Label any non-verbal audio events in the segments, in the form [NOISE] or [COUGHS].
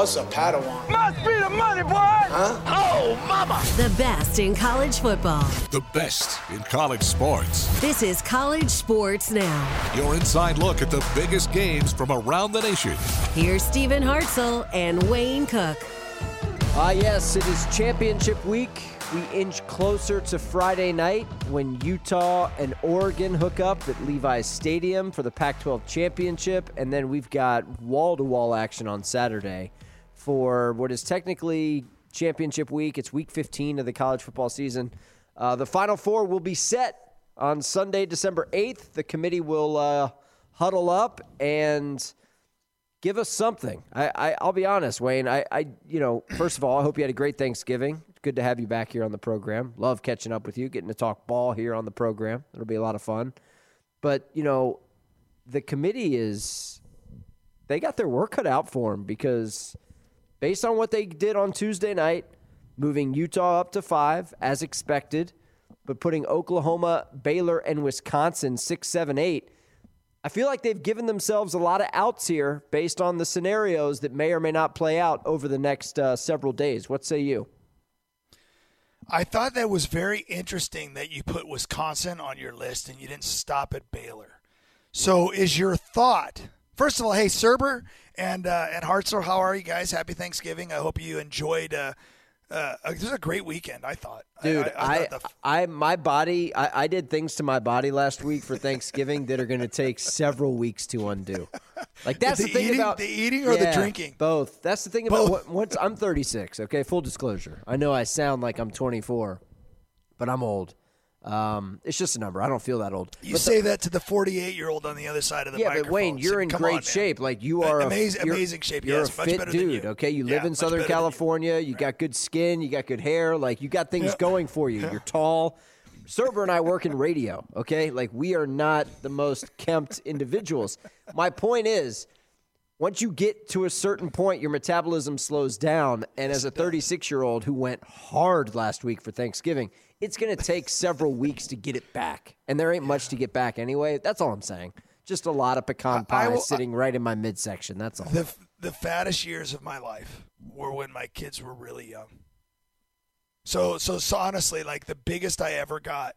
What's a Padawan? Must be the money, boy! Huh? Oh, mama! The best in college football. The best in college sports. This is College Sports Now. Your inside look at the biggest games from around the nation. Here's Stephen Hartzell and Wayne Cook. Ah, yes, it is championship week. We inch closer to Friday night when Utah and Oregon hook up at Levi's Stadium for the Pac 12 championship. And then we've got wall to wall action on Saturday for what is technically championship week. It's week 15 of the college football season. Uh, the Final Four will be set on Sunday, December 8th. The committee will uh, huddle up and give us something. I, I I'll be honest, Wayne. I, I you know, first of all, I hope you had a great Thanksgiving. Good to have you back here on the program. Love catching up with you, getting to talk ball here on the program. It'll be a lot of fun. But you know, the committee is they got their work cut out for them because based on what they did on Tuesday night, moving Utah up to five as expected, but putting Oklahoma, Baylor, and Wisconsin six, seven, eight. I feel like they've given themselves a lot of outs here based on the scenarios that may or may not play out over the next uh, several days. What say you? I thought that was very interesting that you put Wisconsin on your list and you didn't stop at Baylor. So, is your thought first of all, hey Serber and uh, and Hartzell, how are you guys? Happy Thanksgiving. I hope you enjoyed. Uh, uh, this was a great weekend. I thought, dude. I, I, I, I my body. I, I did things to my body last week for Thanksgiving that are going to take several weeks to undo. Like that's the, the, thing eating, about the eating or the drinking. Both. That's the thing about what, once I'm 36. Okay, full disclosure. I know I sound like I'm 24, but I'm old. Um, it's just a number. I don't feel that old. You But the- say that to the 48 year old on the other side of the yeah, microphone. but Wayne, you're in come great on, shape. Like you are a- amazing, you're- amazing shape. You're yes, a much fit better than dude. you. Okay, you Yeah, live in Southern than you. California. You. got good skin. You got good hair. Like you got things Yeah. going for you. You're tall. Server and I work in radio. Okay, like we are not the most kempt individuals. My point is. Once you get to a certain point, your metabolism slows down. And as a 36 year old who went hard last week for Thanksgiving, it's going to take several weeks to get it back. And there ain't much to get back anyway. That's all I'm saying. Just a lot of pecan I- I pie will- sitting right in my midsection. That's all. The the fattest years of my life were when my kids were really young. So so so honestly, like the biggest I ever got,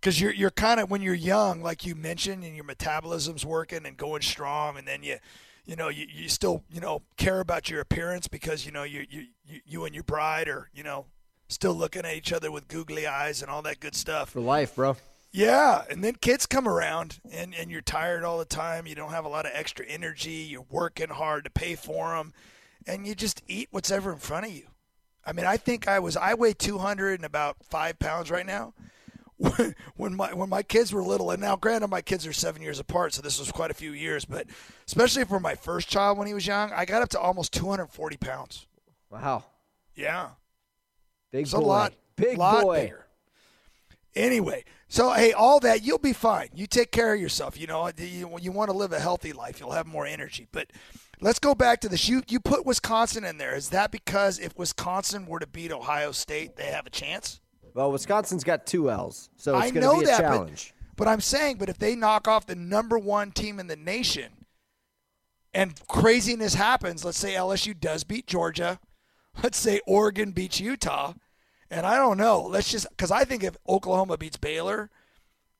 because you're you're kind of when you're young, like you mentioned, and your metabolism's working and going strong, and then you. You know, you, you still you know care about your appearance because you know you, you you you and your bride are you know still looking at each other with googly eyes and all that good stuff. For life, bro. Yeah, and then kids come around and, and you're tired all the time. You don't have a lot of extra energy. You're working hard to pay for them. and you just eat what's ever in front of you. I mean, I think I was I weigh 200 and about five pounds right now. [LAUGHS] when my when my kids were little, and now granted my kids are seven years apart, so this was quite a few years. But especially for my first child when he was young, I got up to almost 240 pounds. Wow. Yeah, big it's boy. a lot, big lot boy. bigger. Anyway, so hey, all that you'll be fine. You take care of yourself. You know, you, you want to live a healthy life. You'll have more energy. But let's go back to this. You you put Wisconsin in there. Is that because if Wisconsin were to beat Ohio State, they have a chance? Well, Wisconsin's got two L's, so it's going to be a that, challenge. But, but I'm saying, but if they knock off the number one team in the nation, and craziness happens, let's say LSU does beat Georgia, let's say Oregon beats Utah, and I don't know. Let's just because I think if Oklahoma beats Baylor,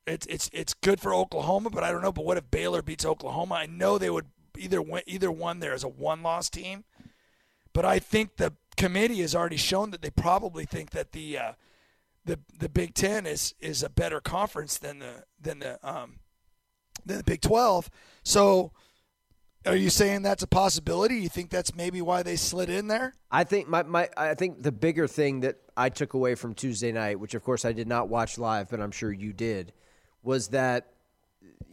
it's it's it's good for Oklahoma. But I don't know. But what if Baylor beats Oklahoma? I know they would either win, either one there as a one loss team, but I think the committee has already shown that they probably think that the uh, the the Big Ten is is a better conference than the than the um than the Big Twelve. So. Are you saying that's a possibility? You think that's maybe why they slid in there? I think my, my I think the bigger thing that I took away from Tuesday night, which of course I did not watch live, but I'm sure you did, was that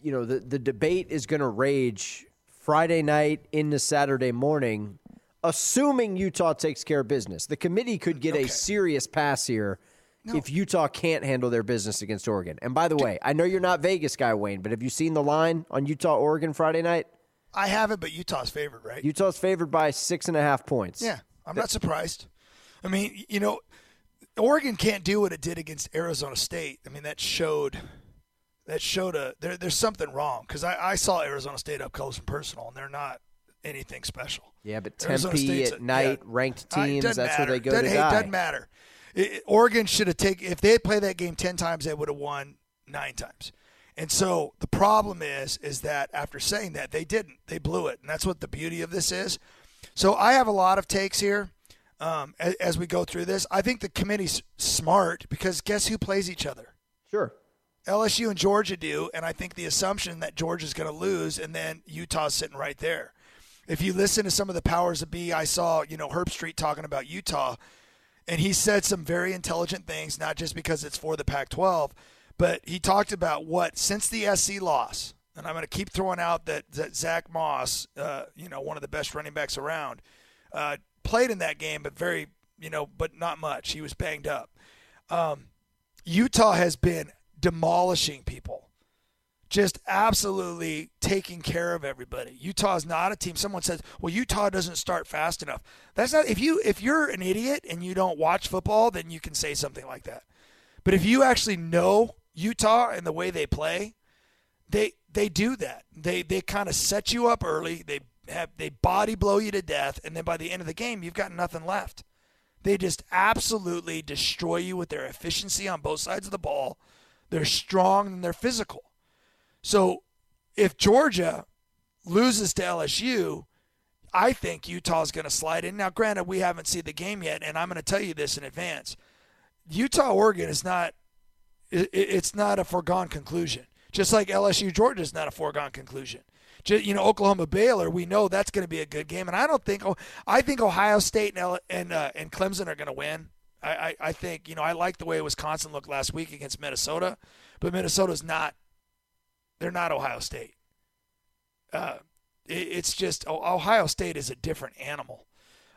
you know the the debate is going to rage Friday night into Saturday morning, assuming Utah takes care of business. The committee could get Okay. a serious pass here. If Utah can't handle their business against Oregon. And by the way, I know you're not Vegas guy, Wayne, but have you seen the line on Utah Oregon Friday night? I haven't, but Utah's favored, right? Utah's favored by six and a half points. Yeah, I'm not surprised. I mean, you know, Oregon can't do what it did against Arizona State. I mean, that showed that showed a there, there's something wrong because I, I saw Arizona State up close and personal, and they're not anything special. Yeah, but Tempe at night, yeah. ranked teams, that's where they matter. go doesn't, to hey, die. Doesn't matter. It- it- Oregon should have taken if they had played that game ten times, they would have won nine times. And so the problem is, is that after saying that, they didn't. They blew it, and that's what the beauty of this is. So I have a lot of takes here um, as, as we go through this. I think the committee's smart because guess who plays each other? Sure. LSU and Georgia do, and I think the assumption that Georgia's going to lose, and then Utah's sitting right there. If you listen to some of the powers of be, I saw you know Herbstreit talking about Utah, and he said some very intelligent things, not just because it's for the Pac-12, but he talked about what since the SC loss, and I'm going to keep throwing out that, that Zach Moss, uh, you know, one of the best running backs around, uh, played in that game, but very, you know, but not much. He was banged up. Um, Utah has been demolishing people, just absolutely taking care of everybody. Utah is not a team. Someone says, "Well, Utah doesn't start fast enough." That's not. If you if you're an idiot and you don't watch football, then you can say something like that. But if you actually know Utah and the way they play, they they do that. They they kind of set you up early. They have they body blow you to death, and then by the end of the game, you've got nothing left. They just absolutely destroy you with their efficiency on both sides of the ball. They're strong and they're physical. So if Georgia loses to LSU, I think Utah's going to slide in. Now, granted, we haven't seen the game yet, and I'm going to tell you this in advance. Utah Oregon is not it, it's not a foregone conclusion. Just like LSU Georgia is not a foregone conclusion. Just, you know, Oklahoma Baylor, we know that's going to be a good game, and I don't think I think Ohio State and and, uh, and Clemson are going to win. I, I, I think you know I like the way Wisconsin looked last week against Minnesota, but Minnesota's not. They're not Ohio State. Uh, it, it's just oh, Ohio State is a different animal.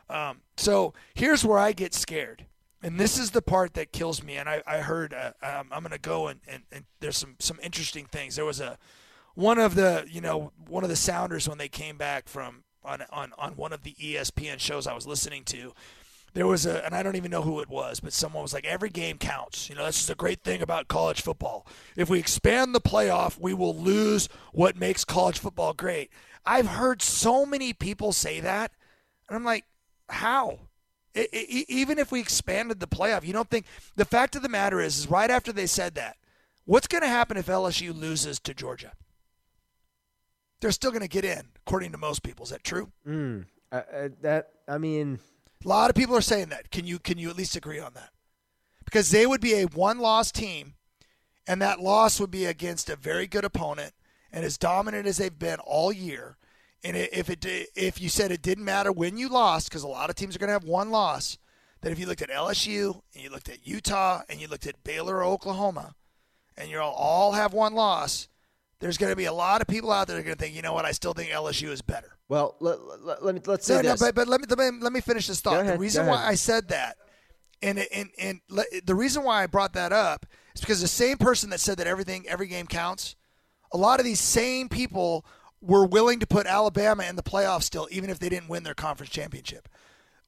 Um, so here's where I get scared, and this is the part that kills me. And I, I heard uh, um, I'm going to go and, and, and there's some some interesting things. There was a one of the you know one of the Sounders when they came back from on on on one of the ESPN shows I was listening to. There was a, and I don't even know who it was, but someone was like, every game counts. You know, that's just a great thing about college football. If we expand the playoff, we will lose what makes college football great. I've heard so many people say that, and I'm like, how? I- I- even if we expanded the playoff, you don't think the fact of the matter is, is right after they said that, what's going to happen if LSU loses to Georgia? They're still going to get in, according to most people. Is that true? Mm, uh, uh, that I mean, A lot of people are saying that. Can you can you at least agree on that? Because they would be a one-loss team, and that loss would be against a very good opponent and as dominant as they've been all year. And if it if you said it didn't matter when you lost, because a lot of teams are going to have one loss, that if you looked at LSU and you looked at Utah and you looked at Baylor or Oklahoma, and you all all have one loss, there's going to be a lot of people out there that are going to think, you know what, I still think LSU is better. Well, let, let, let me let's say No, no, but, but let me, let me let me finish this thought. Ahead, the reason why. I said that, and and and le- the reason why I brought that up is because the same person that said that everything every game counts, a lot of these same people were willing to put Alabama in the playoffs still, even if they didn't win their conference championship.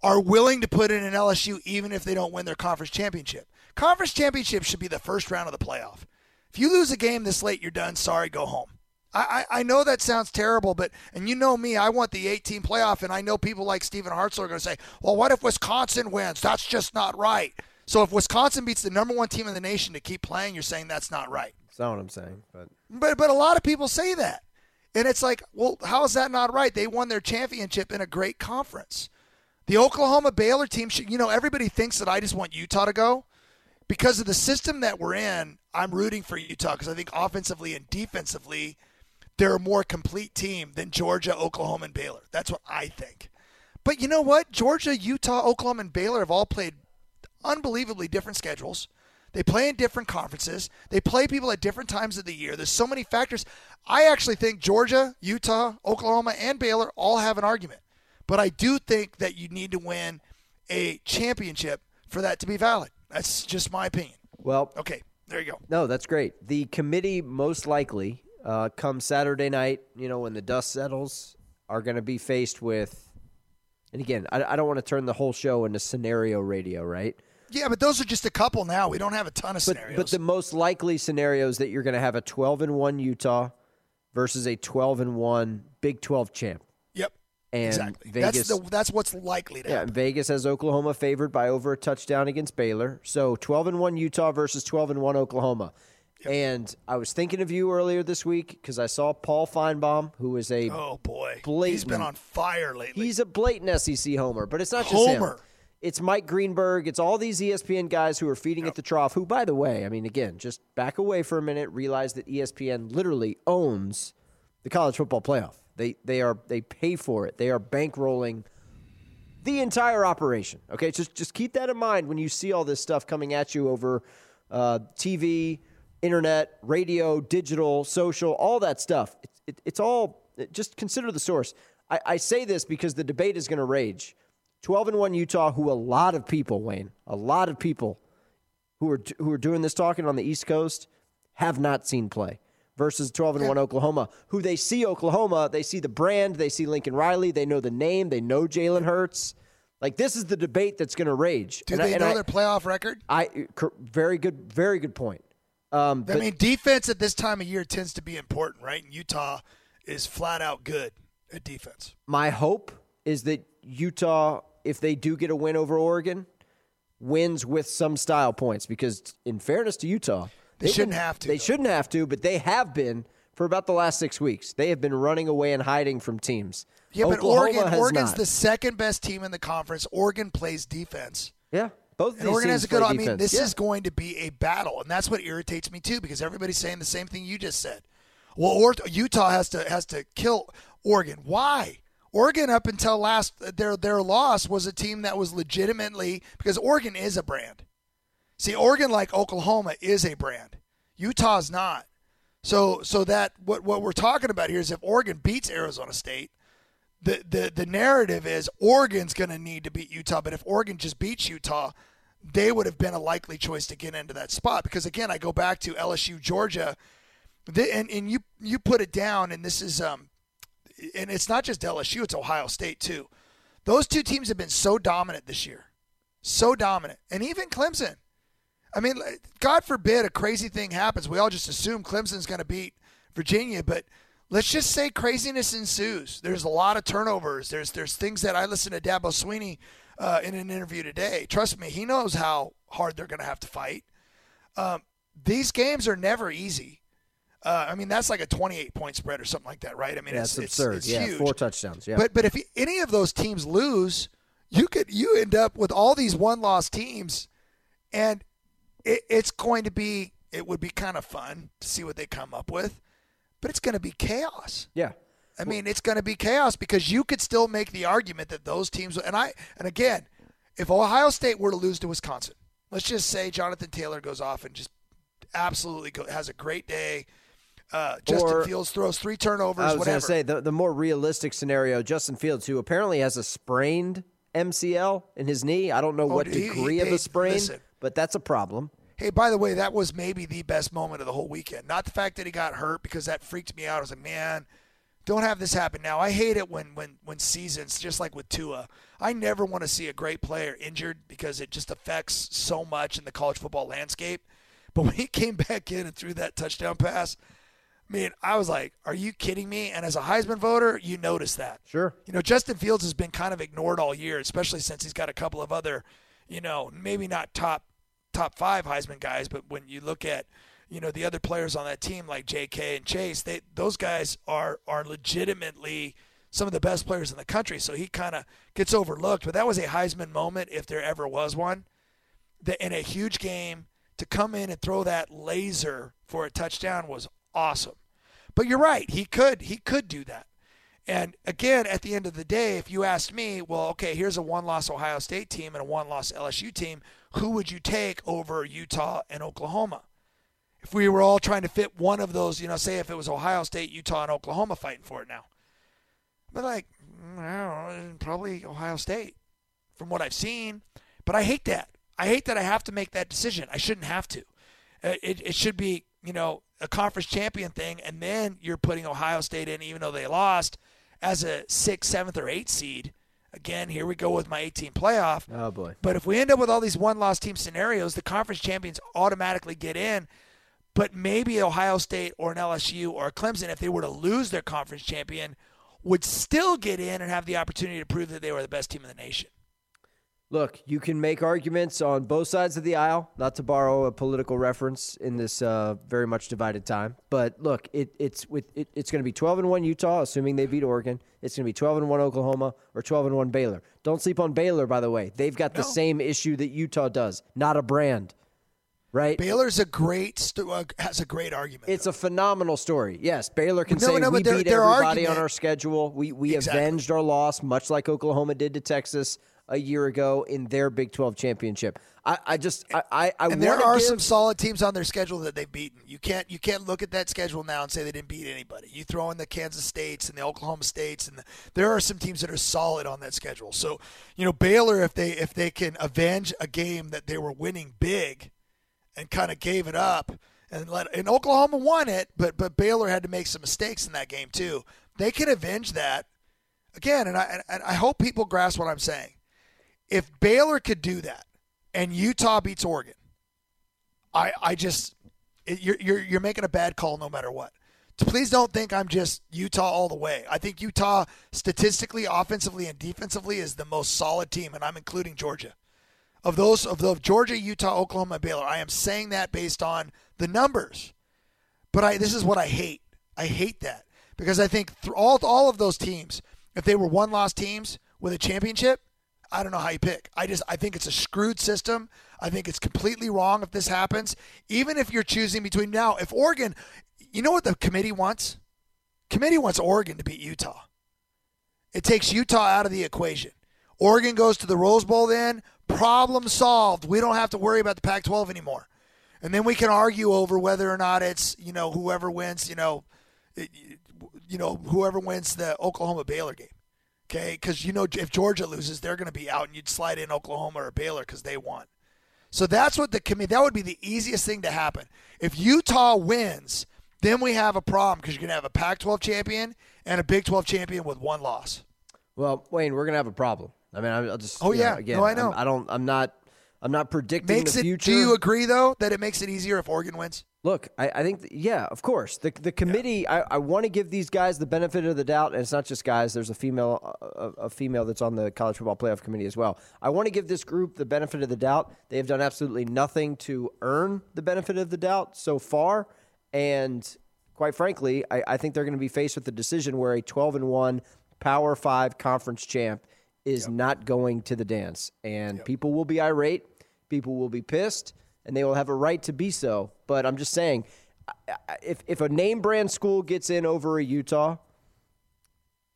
Are willing to put in an LSU even if they don't win their conference championship. Conference championship should be the first round of the playoff. If you lose a game this late, you're done. Sorry, go home. I, I, I know that sounds terrible, but and you know me, I want the 18 playoff, and I know people like Stephen Hartzell are going to say, well, what if Wisconsin wins? That's just not right. So if Wisconsin beats the number one team in the nation to keep playing, you're saying that's not right. That's not what I'm saying, but But but a lot of people say that, and it's like, well, how is that not right? They won their championship in a great conference. The Oklahoma Baylor team, should, you know, everybody thinks that I just want Utah to go because of the system that we're in. I'm rooting for Utah because I think offensively and defensively, they're a more complete team than Georgia, Oklahoma, and Baylor. That's what I think. But you know what? Georgia, Utah, Oklahoma, and Baylor have all played unbelievably different schedules. They play in different conferences. They play people at different times of the year. There's so many factors. I actually think Georgia, Utah, Oklahoma, and Baylor all have an argument. But I do think that you need to win a championship for that to be valid. That's just my opinion. well, Okay, there you go. No, that's great. The committee most likely uh, come Saturday night, you know, when the dust settles, are going to be faced with. And again, I, I don't want to turn the whole show into scenario radio, right? Yeah, but those are just a couple now. We don't have a ton of But scenarios. but the most likely scenarios that you're going to have a 12 and one Utah versus a 12 and one Big 12 champ. yep, And exactly. Vegas, That's the that's what's likely to yeah, happen. Vegas has Oklahoma favored by over a touchdown against Baylor. So 12 and 1 Utah versus 12 and 1 Oklahoma. And I was thinking of you earlier this week because I saw Paul Finebaum, who is a Oh boy, he's Blatant. been on fire lately. he's a blatant SEC homer, but it's not just Homer. him. It's Mike Greenberg. It's all these ESPN guys who are feeding at the trough. Who, by the way, I mean, again, just back away for a minute. Realize that ESPN literally owns the college football playoff. They they are they pay for it. They are bankrolling the entire operation. Okay, just just keep that in mind when you see all this stuff coming at you over uh, TV, internet, radio, digital, social, all that stuff. It, it, it's all just consider the source. I, I say this because the debate is going to rage. Twelve and one Utah, who a lot of people, Wayne, a lot of people who are who are doing this talking on the East Coast have not seen play versus 12 and 1 Oklahoma, who they see Oklahoma, they see the brand, they see Lincoln Riley, they know the name, they know Jalen Hurts. Like this is the debate that's going to rage. Do And I- they and know I- their playoff record? I very good, very good point. Um, I but mean, defense at this time of year tends to be important, right? And Utah is flat out good at defense. my hope is that Utah, if they do get a win over Oregon, wins with some style points. Because in fairness to Utah, They they've shouldn't have to, They though. shouldn't have to, but they have been for about the last six weeks. They have been running away and hiding from teams. Yeah, but Oregon, Oregon's not. the second best team in the conference. Oregon plays defense. yeah. Both of And these Oregon has a good. I mean, this Yeah. is going to be a battle, and that's what irritates me too, because everybody's saying the same thing you just said. Well, Utah has to has to kill Oregon. Why? Oregon up until last their their loss was a team that was legitimately because Oregon is a brand. See, Oregon like Oklahoma is a brand. Utah's not. So so that what what we're talking about here is if Oregon beats Arizona State, the the the narrative is Oregon's going to need to beat Utah, but if Oregon just beats Utah, they would have been a likely choice to get into that spot because again, I go back to LSU Georgia, the, and and you you put it down, and this is um, and it's not just LSU, it's Ohio State too. Those two teams have been so dominant this year, so dominant, and even Clemson. I mean, God forbid a crazy thing happens. We all just assume Clemson's going to beat Virginia, but let's just say craziness ensues. There's a lot of turnovers. There's there's things that I listened to Dabo Swinney uh, in an interview today. Trust me, he knows how hard they're going to have to fight. Um, these games are never easy. Uh, I mean, that's like a 28 point spread or something like that, right? I mean, Yeah, it's, it's it's absurd. It's yeah, huge. four touchdowns. Yeah. But but if any of those teams lose, you could you end up with all these one loss teams, and it, it's going to be it would be kind of fun to see what they come up with, but it's going to be chaos. yeah. I mean, it's going to be chaos because you could still make the argument that those teams and I and again, if Ohio State were to lose to Wisconsin, let's just say Jonathan Taylor goes off and just absolutely go, has a great day. Uh, Justin Or- Fields throws three turnovers, I was going to say the, the more realistic scenario, Justin Fields, who apparently has a sprained MCL in his knee. I don't know Oh, what he- he- degree of hey, a sprain, listen. but that's a problem. Hey, by the way, that was maybe the best moment of the whole weekend. Not the fact that he got hurt because that freaked me out. I was like, man, don't have this happen now. I hate it when when when seasons just like with Tua. I never want to see a great player injured because it just affects so much in the college football landscape. But when he [LAUGHS] came back in and threw that touchdown pass, man, I was like, are you kidding me? And as a Heisman voter, you notice that. Sure. You know, Justin Fields has been kind of ignored all year, especially since he's got a couple of other, you know, maybe not top top five Heisman guys, but when you look at, you know, the other players on that team like J.K. and Chase, they those guys are are legitimately some of the best players in the country. So he kind of gets overlooked. But that was a Heisman moment, if there ever was one. That in a huge game to come in and throw that laser for a touchdown was awesome. But you're right, he could he could do that. And again, at the end of the day, if you asked me, well, okay, here's a one-loss Ohio State team and a one-loss LSU team, who would you take over Utah and Oklahoma? If we were all trying to fit one of those, you know, say if it was Ohio State, Utah, and Oklahoma fighting for it now, but like, know, probably Ohio State from what I've seen. But I hate that. I hate that I have to make that decision. I shouldn't have to. Uh, It, it should be, you know, a conference champion thing, and then you're putting Ohio State in, even though they lost, as a sixth, seventh, or eighth seed. Again, here we go with my 18 playoff. Oh boy. But if we end up with all these one-loss team scenarios, the conference champions automatically get in. But maybe Ohio State or an LSU or a Clemson, if they were to lose their conference champion, would still get in and have the opportunity to prove that they were the best team in the nation. Look, you can make arguments on both sides of the aisle, not to borrow a political reference in this uh, very much divided time. But look, it, it's with it, it's going to be 12 and 1 Utah, assuming they beat Oregon. It's going to be 12 and 1 Oklahoma or 12 and 1 Baylor. Don't sleep on Baylor, by the way. They've got the same issue that Utah does, not a brand, right? Baylor's a great st- uh, has a great argument. It's a phenomenal story. Yes, Baylor can No, say no, we their- beat their everybody argument- on our schedule. We we Exactly. avenged our loss, much like Oklahoma did to Texas a year ago in their Big 12 championship. I, I just I I, I and there are give, some solid teams on their schedule that they've beaten. You can't you can't look at that schedule now and say they didn't beat anybody. You throw in the Kansas States and the Oklahoma States, and the, there are some teams that are solid on that schedule. So you know Baylor, if they if they can avenge a game that they were winning big, and kind of gave it up, and let and Oklahoma won it, but but Baylor had to make some mistakes in that game too. They can avenge that again, and I and I hope people grasp what I'm saying. If Baylor could do that, and Utah beats Oregon, I I just it, you're you're you're making a bad call no matter what. Please don't think I'm just Utah all the way. I think Utah statistically, offensively, and defensively is the most solid team, and I'm including Georgia. Of those of the Georgia, Utah, Oklahoma, Baylor, I am saying that based on the numbers. But I this is what I hate. I hate that because I think all all of those teams, if they were one loss teams with a championship, I don't know how you pick. I just I think it's a screwed system. I think it's completely wrong if this happens. Even if you're choosing between now, if Oregon, you know what the committee wants? Committee wants Oregon to beat Utah. It takes Utah out of the equation. Oregon goes to the Rose Bowl then, problem solved. We don't have to worry about the Pac 12 anymore. And then we can argue over whether or not it's, you know, whoever wins, you know, it- you know, whoever wins the Oklahoma Baylor game. Okay? Because, you know, if Georgia loses, they're going to be out and you'd slide in Oklahoma or Baylor because they won. So that's what the committee, that would be the easiest thing to happen. If Utah wins, then we have a problem because you're going to have a Pac 12 champion and a Big 12 champion with one loss. Well, Wayne, we're gonna have a problem. I mean, I'll just. Oh, you know, yeah. again, No, I know. I'm, I don't. I'm not. I'm not predicting Makes the it, future. do you agree, though, that it makes it easier if Oregon wins? Look, I, I think, th- yeah, of course. The the committee, I, I want to give these guys the benefit of the doubt, and it's not just guys. There's a female, a, a female that's on the college football playoff committee as well. I want to give this group the benefit of the doubt. They have done absolutely nothing to earn the benefit of the doubt so far, and quite frankly, I, I think they're going to be faced with the decision where a 12 and one Power Five conference champ is not going to the dance, and people will be irate, people will be pissed, and they will have a right to be so. But I'm just saying, if if a name brand school gets in over a Utah,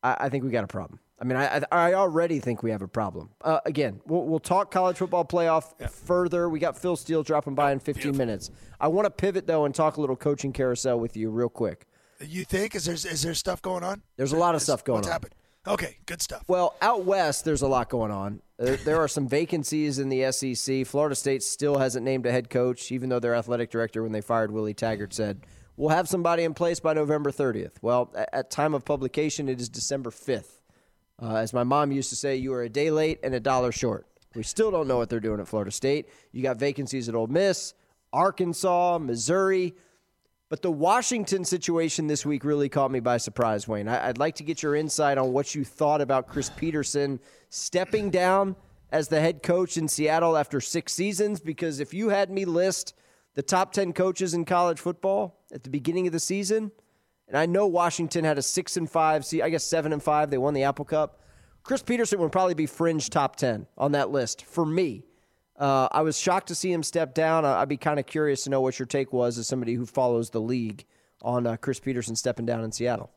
I, I think we got a problem. I mean, I, I already think we have a problem. Uh, again, we'll, we'll talk college football playoff yeah. further. We got Phil Steele dropping by in 15 Beautiful. minutes. I want to pivot though and talk a little coaching carousel with you real quick. You think is there is there stuff going on? There's a lot of stuff going what's on. What's happened? Okay, good stuff. Well, out west, there's a lot going on. There, are some vacancies in the SEC. Florida State still hasn't named a head coach, even though their athletic director, when they fired Willie Taggart, said we'll have somebody in place by November 30th. Well, at time of publication, it is December 5th. Uh, as my mom used to say, you are a day late and a dollar short. We still don't know what they're doing at Florida State. You got vacancies at Ole Miss, Arkansas, Missouri. But the Washington situation this week really caught me by surprise, Wayne. I, would like to get your insight on what you thought about Chris Petersen stepping down as the head coach in Seattle after six seasons. Because if you had me list the top 10 coaches in college football at the beginning of the season, and I know Washington had a six and five, see, I guess seven and five, they won the Apple Cup. Chris Petersen would probably be fringe top 10 on that list for me. Uh, I was shocked to see him step down. I'd be kind of curious to know what your take was as somebody who follows the league on uh, Chris Petersen stepping down in Seattle.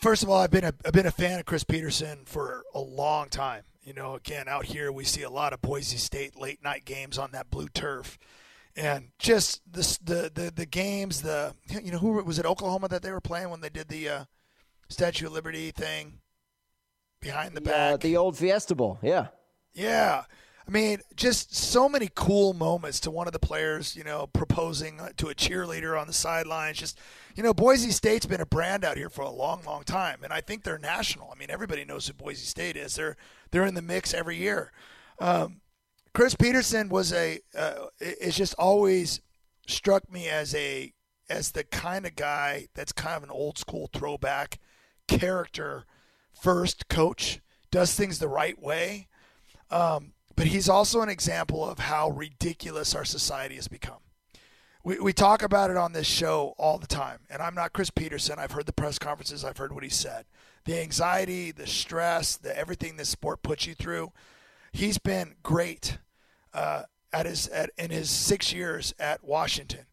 First of all, I've been a, I've been a fan of Chris Petersen for a long time. You know, again, out here we see a lot of Boise State late night games on that blue turf, and just the the the, the games. The you know who was it Oklahoma that they were playing when they did the uh, Statue of Liberty thing behind the back. Uh, the old Fiesta Bowl, yeah. Yeah. I mean, just so many cool moments to one of the players, you know, proposing to a cheerleader on the sidelines. Just, you know, Boise State's been a brand out here for a long, long time, and I think they're national. I mean, everybody knows who Boise State is. They're they're in the mix every year. Um, Chris Petersen was a uh, is just always struck me as a as the kind of guy that's kind of an old school throwback character first coach does things the right way. Um, but he's also an example of how ridiculous our society has become. We, we talk about it on this show all the time. And I'm not Chris Petersen. I've heard the press conferences, I've heard what he said. The anxiety, the stress, the everything this sport puts you through. He's been great uh, at his at, in his six years at Washington.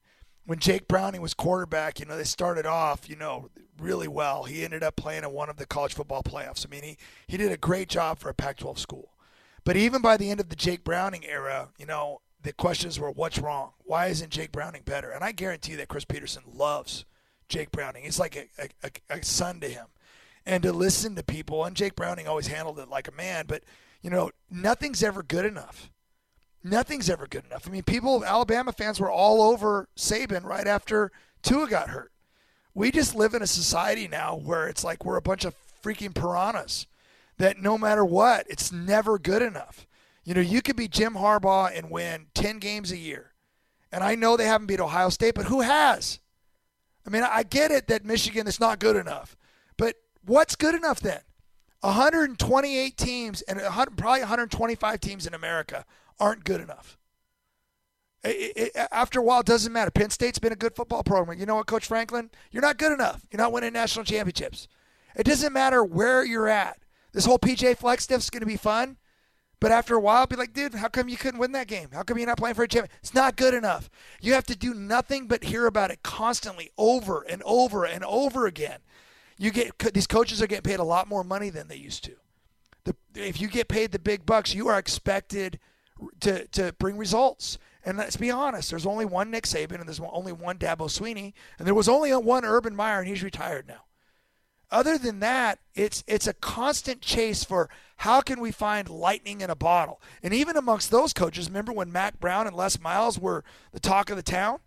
When Jake Browning was quarterback, you know, they started off, you know, really well. He ended up playing in one of the college football playoffs. I mean, he, he did a great job for a Pac 12 school. But even by the end of the Jake Browning era, you know, the questions were what's wrong? Why isn't Jake Browning better? And I guarantee you that Chris Petersen loves Jake Browning. He's like a, a, a son to him. And to listen to people, and Jake Browning always handled it like a man, but, you know, nothing's ever good enough. Nothing's ever good enough. I mean, people, Alabama fans were all over Saban right after Tua got hurt. We just live in a society now where it's like we're a bunch of freaking piranhas that no matter what, it's never good enough. You know, you could be Jim Harbaugh and win 10 games a year. And I know they haven't beat Ohio State, but who has? I mean, I get it that Michigan is not good enough. But what's good enough then? 128 teams and probably 125 teams in America aren't good enough. It, it, after a while, it doesn't matter. Penn State's been a good football program. You know what, Coach Franklin? You're not good enough. You're not winning national championships. It doesn't matter where you're at. This whole PJ Fleck stuff's going to be fun. But after a while, I'll be like, dude, how come you couldn't win that game? How come you're not playing for a champion? It's not good enough. You have to do nothing but hear about it constantly, over and over and over again. You get these coaches are getting paid a lot more money than they used to. The, if you get paid the big bucks, you are expected to to bring results. And let's be honest, there's only one Nick Saban and there's only one Dabo Swinney, and there was only one Urban Meyer, and he's retired now. Other than that, it's it's a constant chase for how can we find lightning in a bottle. And even amongst those coaches, remember when Mack Brown and Les Miles were the talk of the town?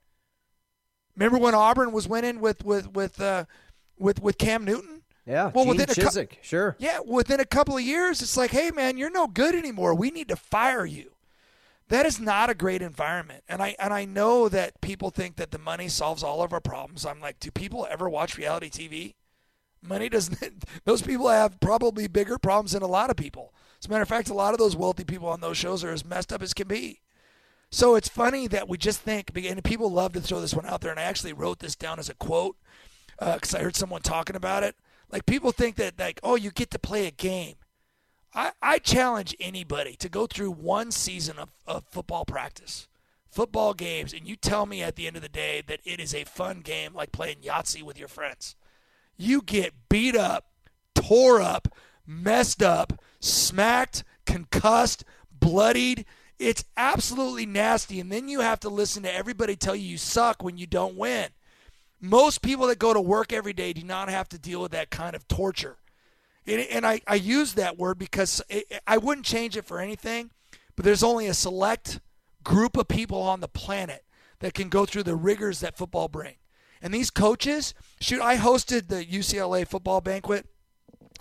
Remember when Auburn was winning with with with uh, with with Cam Newton? Yeah, well, Gene within a sure. Yeah, within a couple of years, it's like, hey man, you're no good anymore. We need to fire you. That is not a great environment. And I and I know that people think that the money solves all of our problems. I'm like, do people ever watch reality TV? Money doesn't. [LAUGHS] Those people have probably bigger problems than a lot of people. As a matter of fact, a lot of those wealthy people on those shows are as messed up as can be. So it's funny that we just think, and people love to throw this one out there. And I actually wrote this down as a quote because uh, I heard someone talking about it. Like people think that, like, oh, you get to play a game. I, I challenge anybody to go through one season of, of football practice, football games, and you tell me at the end of the day that it is a fun game like playing Yahtzee with your friends you get beat up, tore up, messed up, smacked, concussed, bloodied. It's absolutely nasty. And then you have to listen to everybody tell you you suck when you don't win. Most people that go to work every day do not have to deal with that kind of torture. And, and I, I use that word because it, I wouldn't change it for anything, but there's only a select group of people on the planet that can go through the rigors that football bring. And these coaches, shoot, I hosted the UCLA football banquet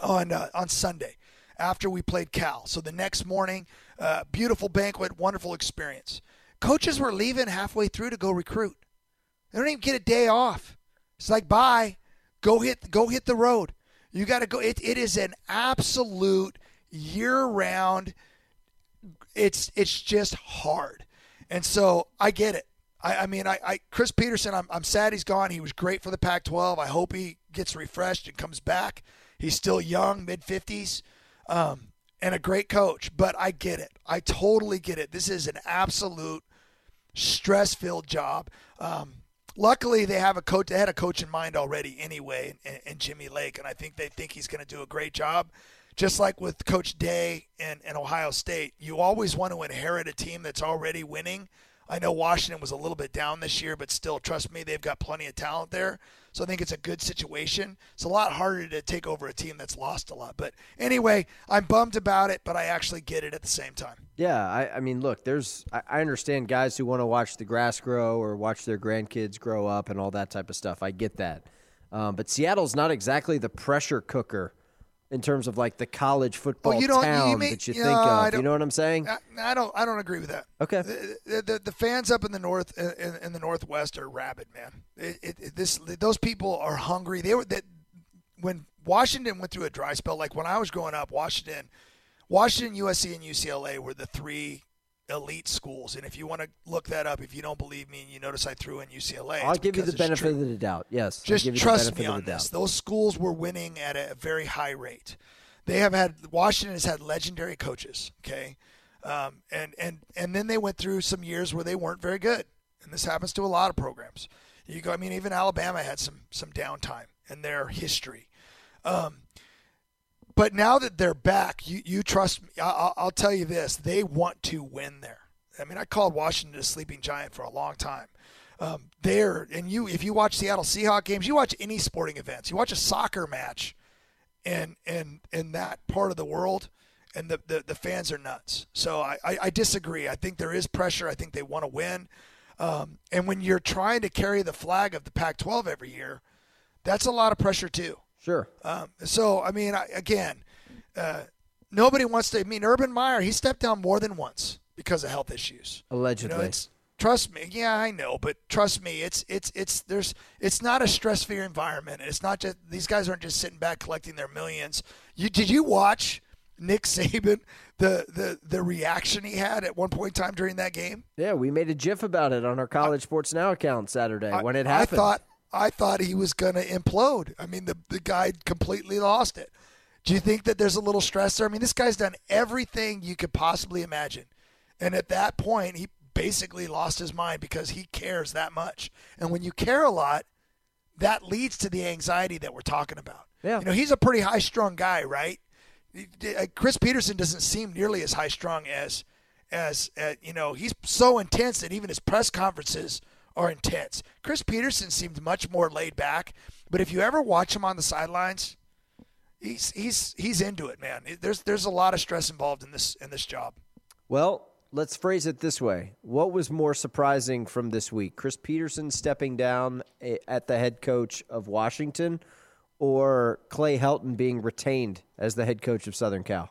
on uh, on Sunday after we played Cal. So the next morning, uh, beautiful banquet, wonderful experience. Coaches were leaving halfway through to go recruit. They don't even get a day off. It's like bye, go hit go hit the road. You got to go. It, it is an absolute year round. It's it's just hard, and so I get it. I, I mean, I, I Chris Petersen. I'm, I'm sad he's gone. He was great for the Pac-12. I hope he gets refreshed and comes back. He's still young, mid 50s, um, and a great coach. But I get it. I totally get it. This is an absolute stress-filled job. Um, luckily, they have a coach. They had a coach in mind already, anyway, and, in Jimmy Lake, and I think they think he's going to do a great job. Just like with Coach Day and, in Ohio State, you always want to inherit a team that's already winning I know Washington was a little bit down this year, but still, trust me, they've got plenty of talent there. So I think it's a good situation. It's a lot harder to take over a team that's lost a lot. But anyway, I'm bummed about it, but I actually get it at the same time. Yeah, I, I mean, look, there's I, I understand guys who want to watch the grass grow or watch their grandkids grow up and all that type of stuff. I get that. Um, but Seattle's not exactly the pressure cooker in terms of like the college football well, you don't, town you may, that you yeah, think of. You know what I'm saying? I, I, don't. I don't agree with that. Okay. The, the, the fans up in the north in, in the northwest are rabid, man. It, it, this those people are hungry. They were that when Washington went through a dry spell. Like when I was growing up, Washington, Washington, USC, and UCLA were the three elite schools. And if you want to look that up, if you don't believe me and you notice I threw in UCLA, I'll give you the benefit true. of the doubt. Yes. Just trust me on this. Those schools were winning at a very high rate. They have had Washington has had legendary coaches, okay? Um, and and and then they went through some years where they weren't very good. And this happens to a lot of programs. You go I mean even Alabama had some some downtime in their history. Um, but now that they're back, you, you trust me. I'll, I'll tell you this: they want to win there. I mean, I called Washington a sleeping giant for a long time. Um, there, and you, if you watch Seattle Seahawks games, you watch any sporting events, you watch a soccer match, and and in that part of the world, and the, the, the fans are nuts. So I, I, I, disagree. I think there is pressure. I think they want to win. Um, and when you're trying to carry the flag of the Pac-12 every year, that's a lot of pressure too. Sure. Um, so, I mean, I, again, uh, nobody wants to. I mean, Urban Meyer, he stepped down more than once because of health issues. Allegedly. You know, trust me. Yeah, I know, but trust me, it's it's it's there's it's not a stress-free environment. It's not just these guys aren't just sitting back collecting their millions. You did you watch Nick Saban the the the reaction he had at one point in time during that game? Yeah, we made a GIF about it on our College I, Sports Now account Saturday I, when it happened. I thought I thought he was going to implode. I mean, the, the guy completely lost it. Do you think that there's a little stress there? I mean, this guy's done everything you could possibly imagine. And at that point, he basically lost his mind because he cares that much. And when you care a lot, that leads to the anxiety that we're talking about. Yeah. You know, he's a pretty high strung guy, right? Uh, Chris Petersen doesn't seem nearly as high strung as, as uh, you know, he's so intense that even his press conferences – are intense. Chris Petersen seemed much more laid back, but if you ever watch him on the sidelines, he's he's he's into it, man. There's there's a lot of stress involved in this in this job. Well, let's phrase it this way: What was more surprising from this week? Chris Petersen stepping down eh, at the head coach of Washington, or Clay Helton being retained as the head coach of Southern Cal?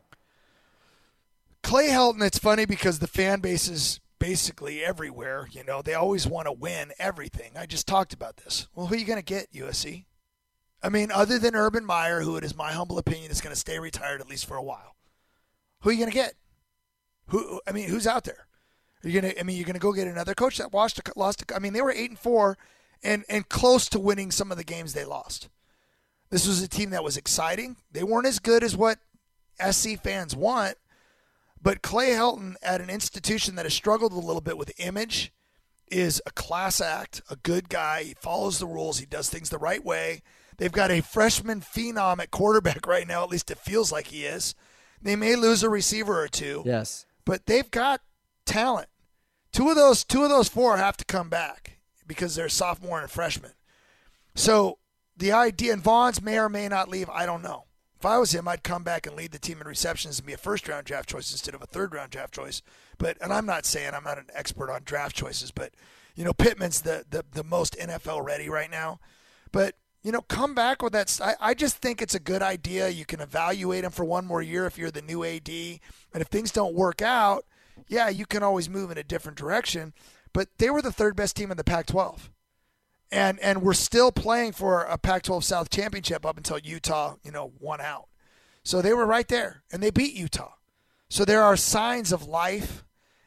Clay Helton. It's funny because the fan base is basically everywhere. You know, they always want to win everything. I just talked about this. Well, who are you going to get, USC? I mean, other than Urban Meyer, who it is my humble opinion is going to stay retired at least for a while. Who are you going to get? Who? I mean, who's out there? Are you going to? I mean, you're going to go get another coach that lost. lost. I mean, they were eight and four, and and close to winning some of the games they lost. This was a team that was exciting. They weren't as good as what SC fans want, but Clay Helton at an institution that has struggled a little bit with image is a class act, a good guy. He follows the rules. He does things the right way. They've got a freshman phenom at quarterback [LAUGHS] right now. At least it feels like he is. They may lose a receiver or two. Yes. But they've got talent. Two of those two of those four have to come back because they're sophomore and freshman. So the idea and Vaughns may or may not leave, I don't know. If I was him, I'd come back and lead the team in receptions and be a first round draft choice instead of a third round draft choice. But and I'm not saying I'm not an expert on draft choices, but you know, Pittman's the the, the most NFL ready right now. But you know, come back with that. I, I just think it's a good idea. You can evaluate him for one more year if you're the new AD. And if things don't work out, yeah, you can always move in a different direction. But they were the third best team in the Pac 12 and and we're still playing for a Pac-12 South championship up until Utah, you know, won out. So they were right there, and they beat Utah. So there are signs of life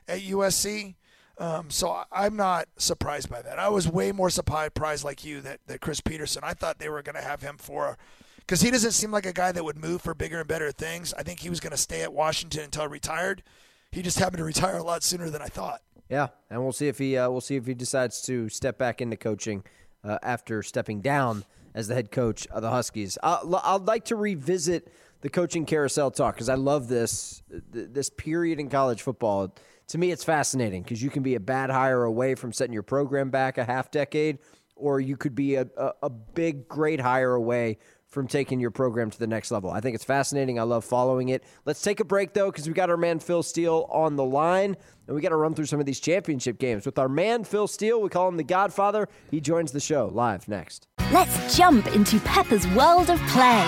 at USC. Um, so I'm not surprised by that. I was way more surprised, like you, that, that Chris Petersen. I thought they were going to have him for, because he doesn't seem like a guy that would move for bigger and better things. I think he was going to stay at Washington until retired. He just happened to retire a lot sooner than I thought. Yeah, and we'll see if he uh, we'll see if he decides to step back into coaching uh, after stepping down as the head coach of the Huskies. I'll, I'd like to revisit the coaching carousel talk because I love this this period in college football. To me, it's fascinating because you can be a bad hire away from setting your program back a half decade, or you could be a, a, a big, great hire away from taking your program to the next level. I think it's fascinating. I love following it. Let's take a break, though, because we got our man Phil Steele on the line, and we got to run through some of these championship games. With our man Phil Steele, we call him the Godfather. He joins the show live next. Let's jump into Peppa's world of play.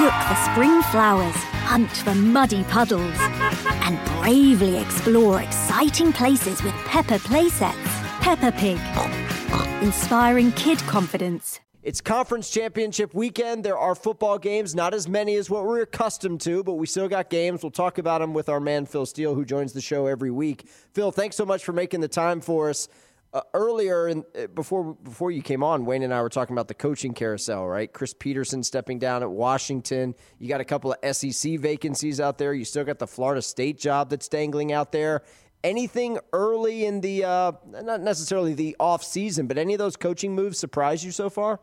Look for spring flowers, hunt for muddy puddles, and bravely explore exciting places with Peppa playsets. Peppa Pig, inspiring kid confidence. It's conference championship weekend. There are football games, not as many as what we're accustomed to, but we still got games. We'll talk about them with our man Phil Steele, who joins the show every week. Phil, thanks so much for making the time for us. Uh, earlier, in, uh, before before you came on, Wayne and I were talking about the coaching carousel, right? Chris Petersen stepping down at Washington. You got a couple of SEC vacancies out there. You still got the Florida State job that's dangling out there. Anything early in the, uh, not necessarily the off season, but any of those coaching moves surprise you so far?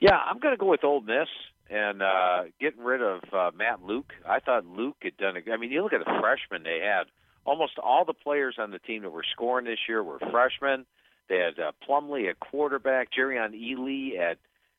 Yeah, I'm going to go with Ole Miss and uh, getting rid of uh, Matt Luke. I thought Luke had done. A, I mean, you look at the freshmen they had. Almost all the players on the team that were scoring this year were freshmen. They had uh, Plumlee at quarterback, Jerrion Ealy at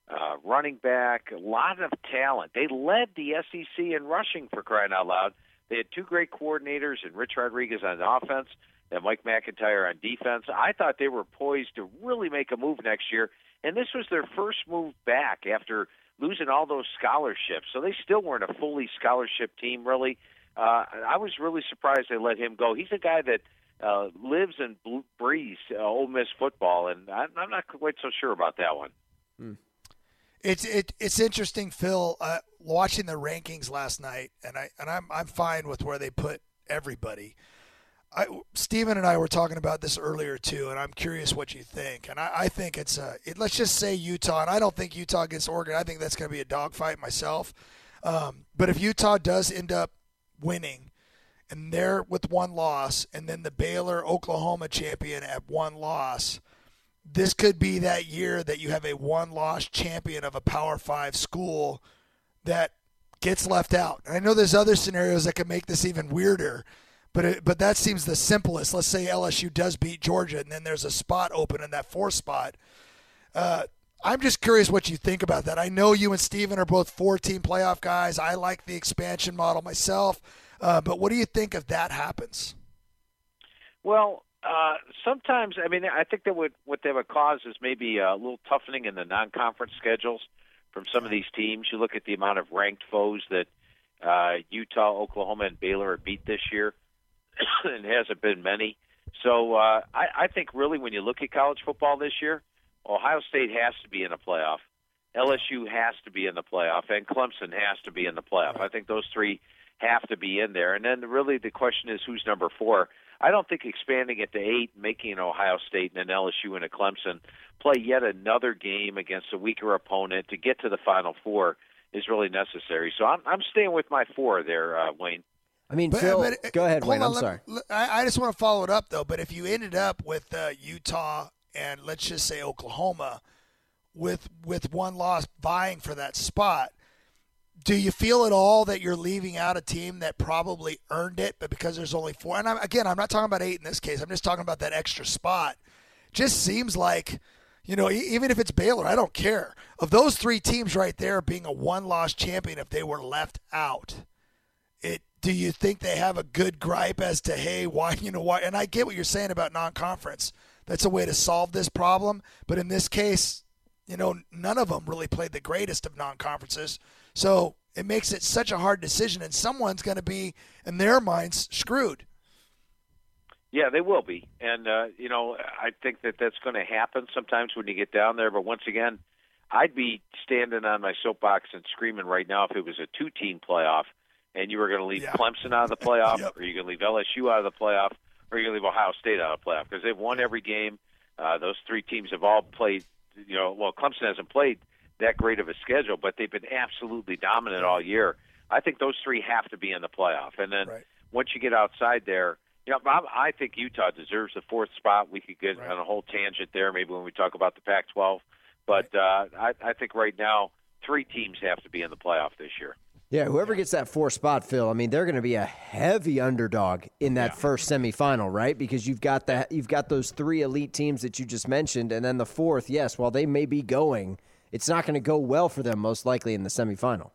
uh, running back. A lot of talent. They led the SEC in rushing for crying out loud. They had two great coordinators and Rich Rodriguez on offense and Mike MacIntyre on defense. I thought they were poised to really make a move next year and this was their first move back after losing all those scholarships. So they still weren't a fully scholarship team, really. Uh, I was really surprised they let him go. He's a guy that uh, lives and breathes uh, Ole Miss football, and I'm, not quite so sure about that one. Hmm. It's it, it's interesting, Phil. Uh, watching the rankings last night, and I and I'm I'm fine with where they put everybody. I, Stephen and I were talking about this earlier too, and I'm curious what you think. And I, I think it's a it, let's just say Utah, and I don't think Utah gets Oregon. I think that's going to be a dogfight myself. Um, but if Utah does end up winning, and they're with one loss, and then the Baylor Oklahoma champion at one loss, this could be that year that you have a one loss champion of a Power Five school that gets left out. I know there's other scenarios that could make this even weirder but it, but that seems the simplest. Let's say LSU does beat Georgia, and then there's a spot open in that fourth spot. Uh, I'm just curious what you think about that. I know you and Stephen are both four team playoff guys. I like the expansion model myself. Uh, but what do you think if that happens? Well, uh, sometimes, I mean, I think that would, what they would cause is maybe a little toughening in the non conference schedules from some of these teams. You look at the amount of ranked foes that uh, Utah, Oklahoma, and Baylor have beat this year. [COUGHS] and hasn't been many. So uh, I, I think really when you look at college football this year, Ohio State has to be in a playoff. LSU has to be in the playoff, and Clemson has to be in the playoff. I think those three have to be in there. And then really the question is who's number four. I don't think expanding it to eight, making an Ohio State and an LSU and a Clemson play yet another game against a weaker opponent to get to the Final Four is really necessary. So I'm, I'm staying with my four there, uh, Wayne. I mean, but, Phil, but, go ahead, Wayne. On, I'm let, sorry. I, I, just want to follow it up though. But if you ended up with uh, Utah and let's just say Oklahoma, with with one loss vying for that spot. Do you feel at all that you're leaving out a team that probably earned it, but because there's only four? And I'm, again, I'm not talking about eight in this case. I'm just talking about that extra spot. Just seems like, you know, even if it's Baylor, I don't care. Of those three teams right there being a one-loss champion, if they were left out, it. Do you think they have a good gripe as to hey, why [LAUGHS] you know why? And I get what you're saying about non-conference. That's a way to solve this problem, but in this case, you know, none of them really played the greatest of non-conferences. So it makes it such a hard decision, and someone's going to be, in their minds, screwed. Yeah, they will be, and uh, you know, I think that that's going to happen sometimes when you get down there. But once again, I'd be standing on my soapbox and screaming right now if it was a two-team playoff, and you were going to leave Yeah. Clemson out of the [LAUGHS] playoff, Yep. or you're going to leave LSU out of the playoff, or you're going to leave Ohio State out of the playoff because they've won every game. Uh, those three teams have all played. You know, well, Clemson hasn't played that great of a schedule, but they've been absolutely dominant all year. I think those three have to be in the playoff, and then Right. once you get outside there, you know, Bob, I think Utah deserves the fourth spot. We could get Right. on a whole tangent there, maybe when we talk about the Pac-12. But uh, I, I think right now, three teams have to be in the playoff this year. Yeah, whoever gets that four spot, Phil. I mean, they're going to be a heavy underdog in that first semifinal, right? Because you've got that, you've got those three elite teams that you just mentioned, and then the fourth. Yes, while they may be going, it's not going to go well for them most likely in the semifinal.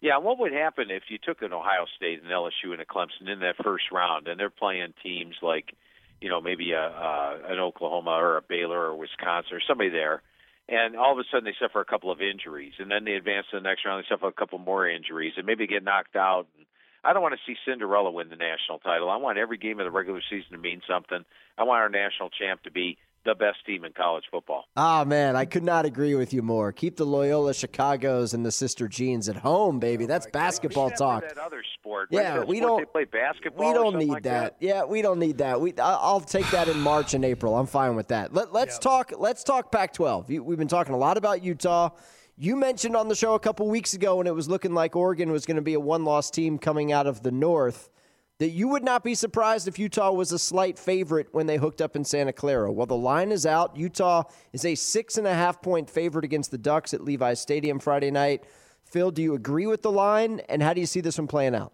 Yeah, what would happen if you took an Ohio State, and LSU, and a Clemson in that first round, and they're playing teams like, you know, maybe a, uh, an Oklahoma or a Baylor or Wisconsin or somebody there, and all of a sudden they suffer a couple of injuries, and then they advance to the next round, they suffer a couple more injuries, and maybe get knocked out. And I don't want to see Cinderella win the national title. I want every game of the regular season to mean something. I want our national champ to be the best team in college football. Ah, man, I could not agree with you more. Keep the Loyola Chicago's and the Sister Jeans at home, baby. That's basketball talk. That other sport. Yeah, What is that we sport don't- They play basketball. We don't need like that. Yeah, we don't need that. We I- I'll take that in March and April. I'm fine with that. Let, let's talk. Let's talk Pac-12. We've been talking a lot about Utah. You mentioned on the show a couple weeks ago when it was looking like Oregon was going to be a one-loss team coming out of the North. That you would not be surprised if Utah was a slight favorite when they hooked up in Santa Clara. Well, the line is out. Utah is a six and a half point favorite against the Ducks at Levi's Stadium Friday night. Phil, do you agree with the line? And how do you see this one playing out?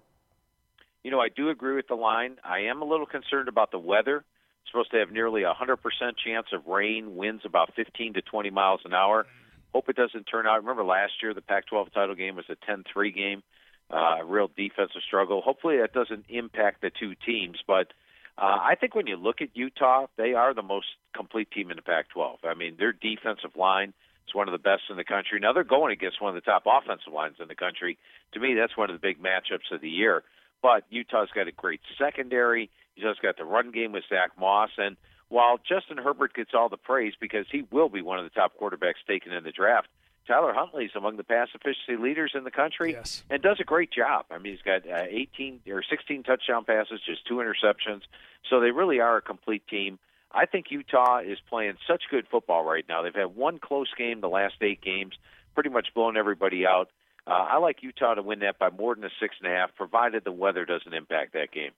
You know, I do agree with the line. I am a little concerned about the weather. It's supposed to have nearly a 100% chance of rain, winds about 15 to 20 miles an hour. Hope it doesn't turn out. Remember last year, the Pac 12 title game was a 10 3 game, uh, a real defensive struggle. Hopefully, that doesn't impact the two teams. But uh, I think when you look at Utah, they are the most complete team in the Pac 12. I mean, their defensive line is one of the best in the country. Now, they're going against one of the top offensive lines in the country. To me, that's one of the big matchups of the year. But Utah's got a great secondary. Utah's got the run game with Zach Moss. And while Justin Herbert gets all the praise because he will be one of the top quarterbacks taken in the draft, Tyler Huntley's among the pass efficiency leaders in the country Yes. and does a great job. I mean, he's got uh, 18 or 16 touchdown passes, just two interceptions. So they really are a complete team. I think Utah is playing such good football right now. They've had one close game the last eight games, pretty much blown everybody out. Uh, I like Utah to win that by more than a six and a half, provided the weather doesn't impact that game.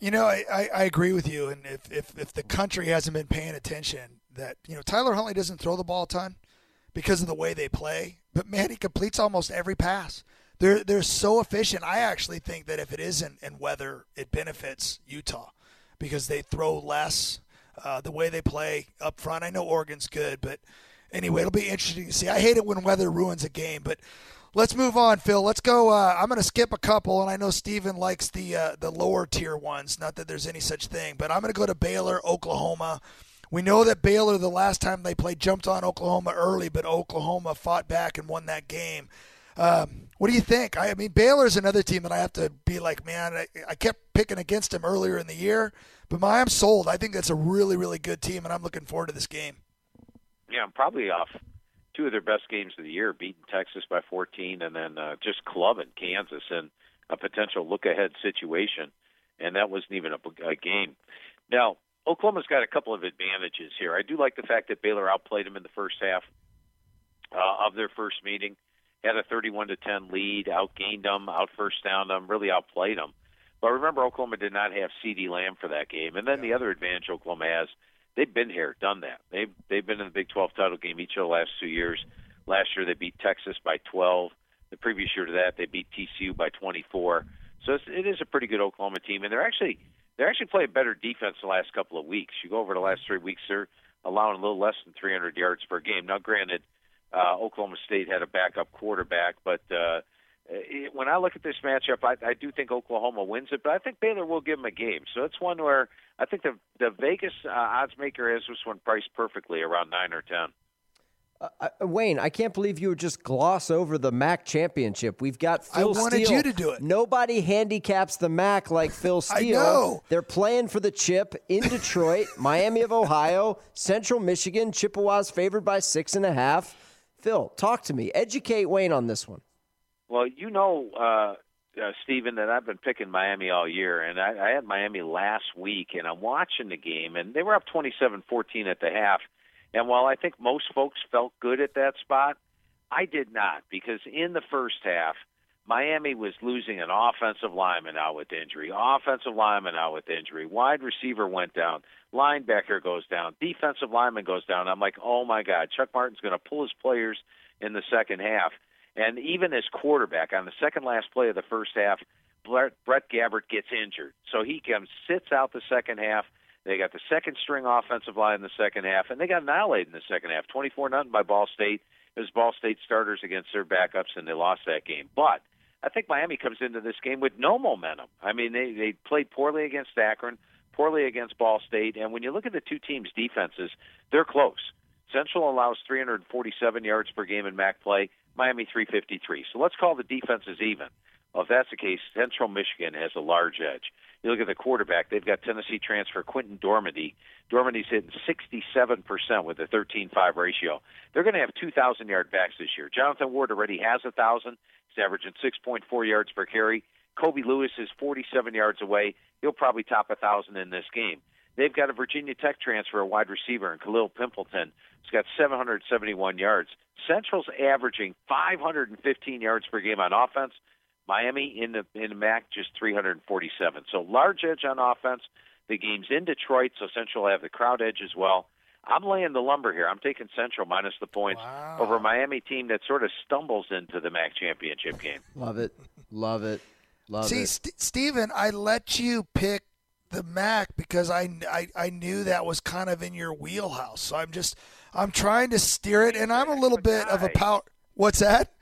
You know, I, I, I agree with you. And if, if, if the country hasn't been paying attention, that, you know, Tyler Huntley doesn't throw the ball a ton because of the way they play. But, man, he completes almost every pass. They're, they're so efficient. I actually think that if it isn't in weather, it benefits Utah because they throw less. Uh, the way they play up front. I know Oregon's good, but anyway, it'll be interesting to see. I hate it when weather ruins a game, but let's move on, Phil. Let's go. Uh, I'm going to skip a couple, and I know Stephen likes the uh, the lower tier ones. Not that there's any such thing, but I'm going to go to Baylor, Oklahoma. We know that Baylor, the last time they played, jumped on Oklahoma early, but Oklahoma fought back and won that game. Um, what do you think? I, I mean, Baylor's another team that I have to be like, man, I, I kept picking against them earlier in the year, but my, I'm sold. I think that's a really, really good team, and I'm looking forward to this game. Yeah, I'm probably off two of their best games of the year, beating Texas by 14, and then uh, just clubbing Kansas in a potential look-ahead situation, and that wasn't even a, a game. Now, Oklahoma's got a couple of advantages here. I do like the fact that Baylor outplayed them in the first half uh, of their first meeting, had a 31 to 10 lead, outgained them, out first down them, really outplayed them. But remember, Oklahoma did not have CeeDee Lamb for that game, and then the other advantage Oklahoma has they've been here, done that. They've they've been in the Big 12 title game each of the last two years. Last year they beat Texas by 12. The previous year to that they beat TCU by 24. So it's, it is a pretty good Oklahoma team, and they're actually they're actually playing better defense the last couple of weeks. You go over the last three weeks, they're allowing a little less than 300 yards per game. Now, granted, uh, Oklahoma State had a backup quarterback, but uh, it, when I look at this matchup, I, I do think Oklahoma wins it, but I think Baylor will give them a game. So it's one where I think the the Vegas uh, odds maker has this one priced perfectly around nine or ten. Uh, uh, Wayne, I can't believe you would just gloss over the MAC championship. We've got Phil I wanted Steele. you to do it. Nobody handicaps the MAC like [LAUGHS] Phil Steele. I know. They're playing for the chip in Detroit, [LAUGHS] Miami of Ohio, Central Michigan. Chippewas favored by six and a half. Phil, talk to me. Educate Wayne on this one. Well, you know, uh, uh, Stephen, that I've been picking Miami all year, and I, I had Miami last week, and I'm watching the game, and they were up 27-14 at the half. And while I think most folks felt good at that spot, I did not because in the first half, Miami was losing an offensive lineman out with injury, offensive lineman out with injury, wide receiver went down, linebacker goes down, defensive lineman goes down. I'm like, oh my God, Chuck Martin's going to pull his players in the second half. And even as quarterback on the second last play of the first half, Brett, Gabbert gets injured. So he comes, sits out the second half. They got the second string offensive line in the second half, and they got annihilated in the second half, 24 nothing by Ball State. It was Ball State starters against their backups, and they lost that game. But I think Miami comes into this game with no momentum. I mean, they they played poorly against Akron, poorly against Ball State, and when you look at the two teams' defenses, they're close. Central allows 347 yards per game in MAC play. Miami 353. So let's call the defenses even. Well, if that's the case, Central Michigan has a large edge. You look at the quarterback; they've got Tennessee transfer Quinten Dormady. Dormady's hitting 67% with a 13-5 ratio. They're going to have 2,000 yard backs this year. Jonathan Ward already has a thousand. He's averaging 6.4 yards per carry. Kobe Lewis is 47 yards away. He'll probably top a thousand in this game. They've got a Virginia Tech transfer, a wide receiver, and Kalil Pimpleton. He's got 771 yards. Central's averaging 515 yards per game on offense. Miami in the in the MAC just 347. So large edge on offense. The game's in Detroit, so Central will have the crowd edge as well. I'm laying the lumber here. I'm taking Central minus the points wow. over a Miami team that sort of stumbles into the MAC championship game. Love it, love it, love See, it. St- Stephen, I let you pick the MAC because I, I I knew that was kind of in your wheelhouse. So I'm just I'm trying to steer it, and I'm a little bit of a power. What's that?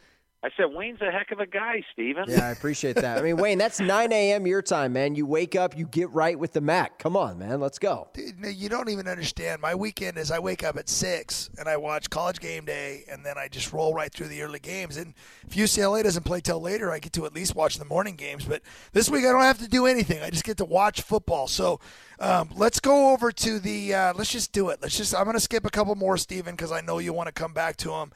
I said Wayne's a heck of a guy, Stephen. Yeah, I appreciate that. I mean, Wayne, that's [LAUGHS] 9 a.m. your time, man. You wake up, you get right with the Mac. Come on, man, let's go. Dude, you don't even understand. My weekend is I wake up at six and I watch College Game Day, and then I just roll right through the early games. And if UCLA doesn't play till later, I get to at least watch the morning games. But this week I don't have to do anything. I just get to watch football. So um, let's go over to the. Uh, let's just do it. Let's just. I'm going to skip a couple more, Stephen, because I know you want to come back to them.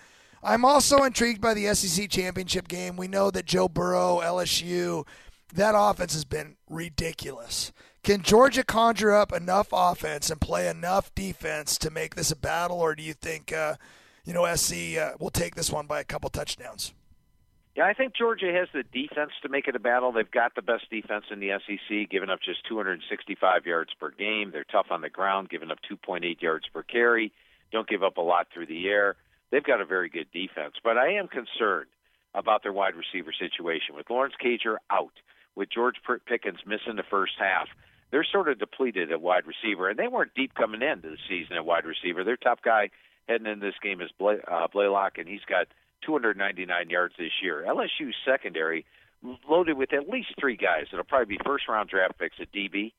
I'm also intrigued by the SEC championship game. We know that Joe Burrow, LSU, that offense has been ridiculous. Can Georgia conjure up enough offense and play enough defense to make this a battle, or do you think, uh, you know, SC uh, will take this one by a couple touchdowns? Yeah, I think Georgia has the defense to make it a battle. They've got the best defense in the SEC, giving up just 265 yards per game. They're tough on the ground, giving up 2.8 yards per carry. Don't give up a lot through the air they've got a very good defense. But I am concerned about their wide receiver situation. With Lawrence Cager out, with George Pickens missing the first half, they're sort of depleted at wide receiver, and they weren't deep coming into the season at wide receiver. Their top guy heading in this game is Blay, uh, Blaylock, and he's got 299 yards this year. LSU's secondary loaded with at least three guys that'll probably be first round draft picks at DB.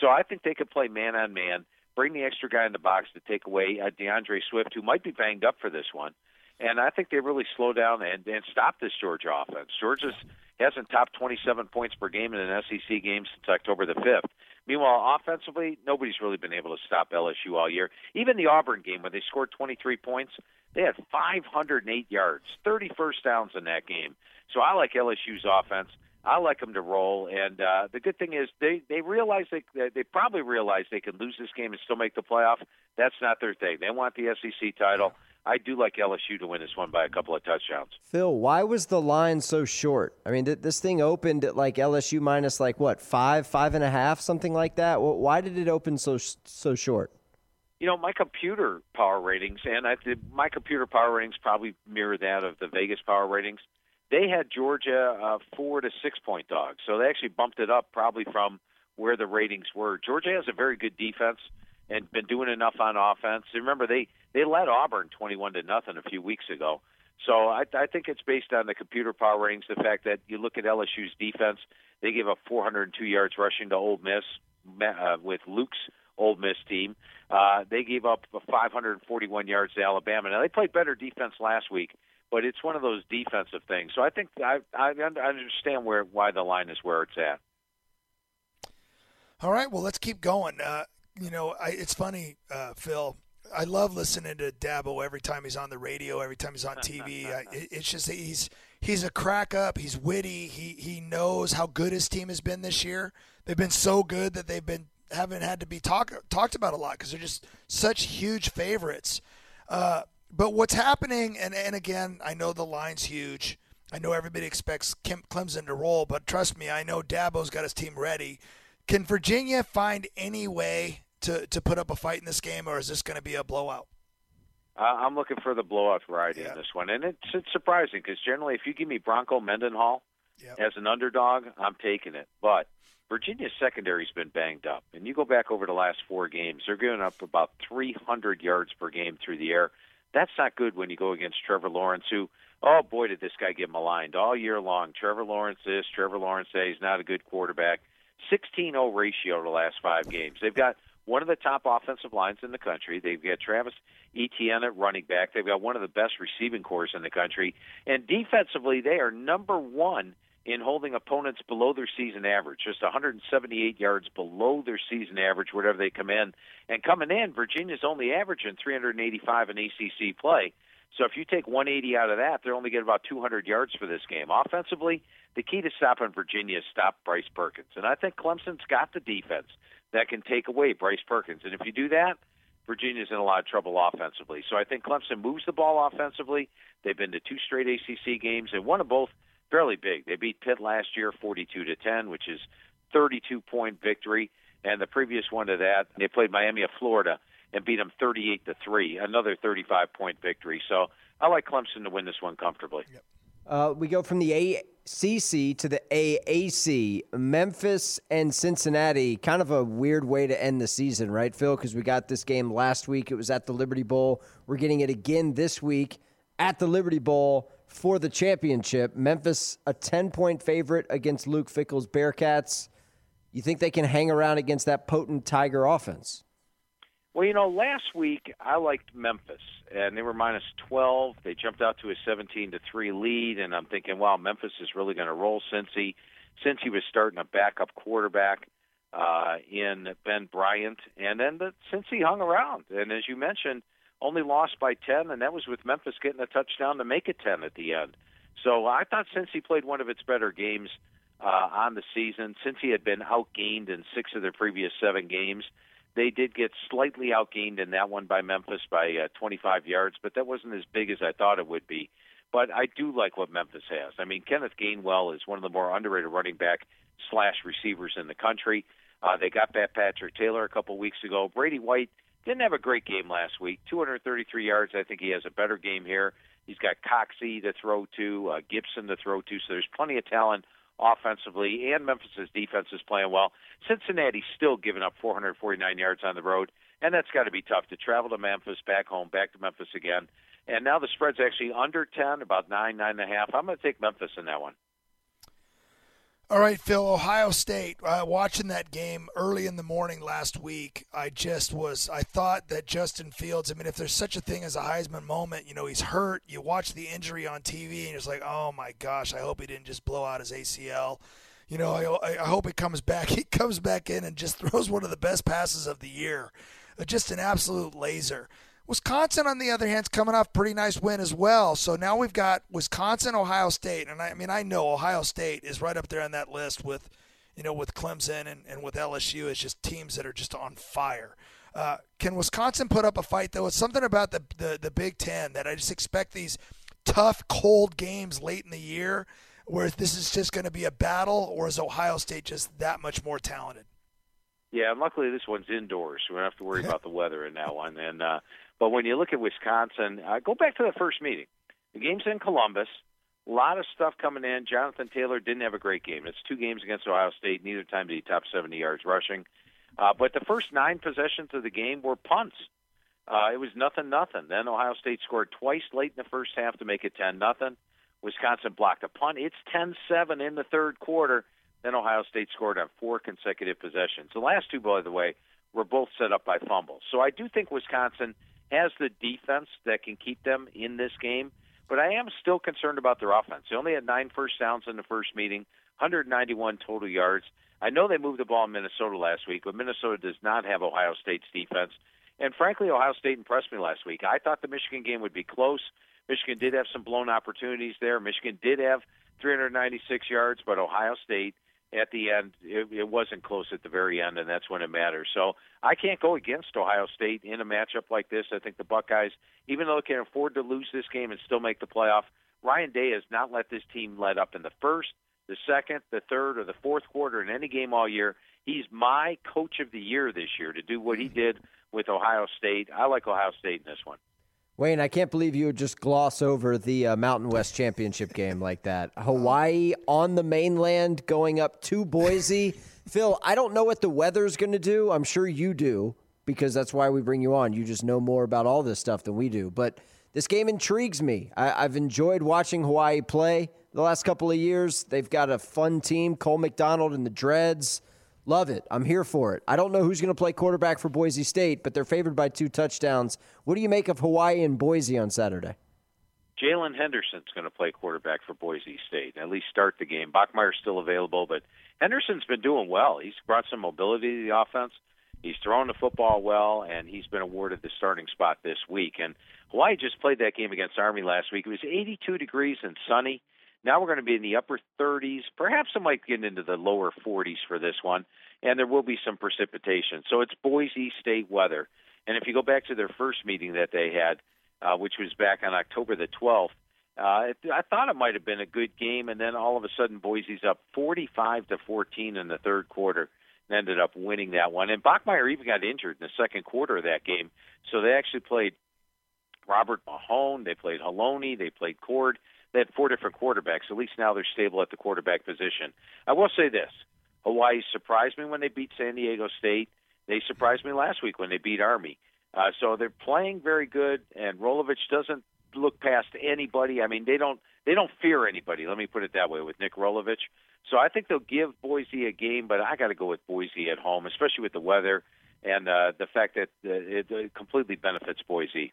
So I think they could play man on man bring the extra guy in the box to take away uh, D'Andre Swift, who might be banged up for this one. And I think they really slow down and, and stop this Georgia offense. Georgia's hasn't topped 27 points per game in an SEC game since October the 5th. Meanwhile, offensively, nobody's really been able to stop LSU all year. Even the Auburn game, when they scored 23 points, they had 508 yards, 30 first downs in that game. So I like LSU's offense. I like them to roll. And uh, the good thing is they they realize they they probably realize they can lose this game and still make the playoff. That's not their thing. They want the SEC title. I do like LSU to win this one by a couple of touchdowns. Phil, why was the line so short? I mean, this thing opened at like LSU minus like what five, five and a half, something like that. Why did it open so so short? you know, my computer power ratings, and I, my computer power ratings probably mirror that of the Vegas power ratings. They had Georgia uh, four to six point dogs, so they actually bumped it up probably from where the ratings were. Georgia has a very good defense and been doing enough on offense. Remember, they they led Auburn twenty-one to nothing a few weeks ago. So I, I think it's based on the computer power ratings. The fact that you look at LSU's defense, they gave up 402 yards rushing to Ole Miss uh, with Luke's Ole Miss team. Uh, they gave up 541 yards to Alabama. Now they played better defense last week, but it's one of those defensive things. So I think I, I understand where why the line is where it's at. All right, well let's keep going. Uh, you know, I, it's funny, uh, Phil. I love listening to Dabo every time he's on the radio, every time he's on TV. [LAUGHS] I, it's just he's he's a crack up. He's witty. He he knows how good his team has been this year. They've been so good that they've been haven't had to be talk, talked about a lot because they're just such huge favorites. Uh, but what's happening, and and again, I know the line's huge. I know everybody expects Kim Clemson to roll, but trust me, I know Dabo's got his team ready. Can Virginia find any way to, to put up a fight in this game, or is this going to be a blowout? Uh, I'm looking for the blowout variety yeah. in this one, and it's, it's surprising because generally, if you give me Bronco Mendenhall yep. as an underdog, I'm taking it. But Virginia's secondary's been banged up, and you go back over the last four games, they're giving up about 300 yards per game through the air. That's not good when you go against Trevor Lawrence, who, oh boy, did this guy get maligned all year long. Trevor Lawrence this, Trevor Lawrence that. He's not a good quarterback. 16-0 ratio the last five games. They've got one of the top offensive lines in the country. They've got Travis Etienne at running back. They've got one of the best receiving corps in the country. And defensively, they are number one in holding opponents below their season average, just 178 yards below their season average, whatever they come in. And coming in, Virginia's only averaging 385 in ACC play. So if you take 180 out of that, they're only getting about 200 yards for this game. Offensively, the key to stopping Virginia is stop Bryce Perkins. And I think Clemson's got the defense that can take away Bryce Perkins. And if you do that, Virginia's in a lot of trouble offensively. So I think Clemson moves the ball offensively. They've been to two straight ACC games and one of both fairly big. They beat Pitt last year 42 to 10, which is 32 point victory. And the previous one to that, they played Miami of Florida and beat them 38 to 3, another 35 point victory. So I like Clemson to win this one comfortably. Yep. Uh, we go from the ACC to the AAC. Memphis and Cincinnati, kind of a weird way to end the season, right, Phil? Because we got this game last week. It was at the Liberty Bowl. We're getting it again this week at the Liberty Bowl for the championship. Memphis, a 10 point favorite against Luke Fickell's Bearcats. You think they can hang around against that potent Tiger offense? Well, you know, last week I liked Memphis, and they were minus 12. They jumped out to a 17 to three lead, and I'm thinking, wow, Memphis is really going to roll since he since he was starting a backup quarterback uh, in Ben Bryant, and then the, Cincy hung around, and as you mentioned, only lost by 10, and that was with Memphis getting a touchdown to make it 10 at the end. So I thought Cincy played one of its better games uh, on the season, since he had been outgained in six of their previous seven games they did get slightly outgained in that one by Memphis by uh, 25 yards, but that wasn't as big as I thought it would be. But I do like what Memphis has. I mean, Kenneth Gainwell is one of the more underrated running back slash receivers in the country. Uh, they got back Patrick Taylor a couple weeks ago. Brady White didn't have a great game last week. 233 yards. I think he has a better game here. He's got Coxie to throw to, uh, Gibson to throw to. So there's plenty of talent offensively, and Memphis's defense is playing well. Cincinnati's still giving up 449 yards on the road, and that's got to be tough to travel to Memphis, back home, back to Memphis again. And now the spread's actually under 10, about nine, nine and a half. I'm going to take Memphis in that one. All right, Phil, Ohio State. Uh, watching that game early in the morning last week, I just was. I thought that Justin Fields. I mean, if there's such a thing as a Heisman moment, you know, he's hurt. You watch the injury on TV, and it's like, oh my gosh, I hope he didn't just blow out his ACL. You know, I, I hope he comes back. [LAUGHS] He comes back in and just throws one of the best passes of the year. Uh, just an absolute laser. Wisconsin, on the other hand, is coming off pretty nice win as well. So now we've got Wisconsin, Ohio State, and I, I mean I know Ohio State is right up there on that list with, you know, with Clemson and, and with LSU. It's just teams that are just on fire. Uh, can Wisconsin put up a fight though? It's something about the, the the Big Ten that I just expect these tough, cold games late in the year, where this is just going to be a battle, or is Ohio State just that much more talented? Yeah, and luckily this one's indoors, so we don't have to worry [LAUGHS] about the weather in that one. And uh, but when you look at Wisconsin, uh, go back to the first meeting. The game's in Columbus. A lot of stuff coming in. Jonathan Taylor didn't have a great game. It's two games against Ohio State. Neither time did he top 70 yards rushing. Uh, but the first nine possessions of the game were punts. Uh, it was nothing, nothing. Then Ohio State scored twice late in the first half to make it 10 nothing. Wisconsin blocked a punt. It's 10-7 in the third quarter. Then Ohio State scored on four consecutive possessions. The last two, by the way, were both set up by fumbles. So I do think Wisconsin has the defense that can keep them in this game. But I am still concerned about their offense. They only had nine first downs in the first meeting, 191 total yards. I know they moved the ball in Minnesota last week, but Minnesota does not have Ohio State's defense. And frankly, Ohio State impressed me last week. I thought the Michigan game would be close. Michigan did have some blown opportunities there. Michigan did have 396 yards, but Ohio State at the end, it, it wasn't close at the very end, and that's when it matters. So I can't go against Ohio State in a matchup like this. I think the Buckeyes, even though they can afford to lose this game and still make the playoff, Ryan Day has not let this team let up in the first, the second, the third, or the fourth quarter in any game all year. He's my coach of the year this year to do what he mm. did with Ohio State. I like Ohio State in this one. Wayne, I can't believe you would just gloss over the uh, Mountain West Championship game like that. Hawaii on the mainland going up to Boise. [LAUGHS] Phil, I don't know what the weather's going to do. I'm sure you do because that's why we bring you on. You just know more about all this stuff than we do. But this game intrigues me. I, have enjoyed watching Hawaii play the last couple of years. They've got a fun team, Cole McDonald and the Dreads. Love it. I'm here for it. I don't know who's going to play quarterback for Boise State, but they're favored by two touchdowns. What do you make of Hawaii and Boise on Saturday? Jaylon Henderson's going to play quarterback for Boise State, at least start the game. Bachmeier's still available, but Henderson's been doing well. He's brought some mobility to the offense. He's thrown the football well, and he's been awarded the starting spot this week. And Hawaii just played that game against Army last week. It was 82 degrees and sunny. Now we're going to be in the upper 30s. Perhaps it might get into the lower 40s for this one, and there will be some precipitation. So it's Boise State weather. And if you go back to their first meeting that they had, uh, which was back on October the 12th, uh, I thought it might have been a good game, and then all of a sudden Boise's up 45 to 14 in the third quarter and ended up winning that one. And Bachmeier even got injured in the second quarter of that game, so they actually played Robert Mahone, they played Haloni, they played Cord they had four different quarterbacks. At least now they're stable at the quarterback position. I will say this: Hawaii surprised me when they beat San Diego State. They surprised me last week when they beat Army. Uh, so they're playing very good, and Rolovich doesn't look past anybody. I mean, they don't they don't fear anybody. Let me put it that way with Nick Rolovich. So I think they'll give Boise a game, but I got to go with Boise at home, especially with the weather and uh, the fact that uh, it, it completely benefits Boise.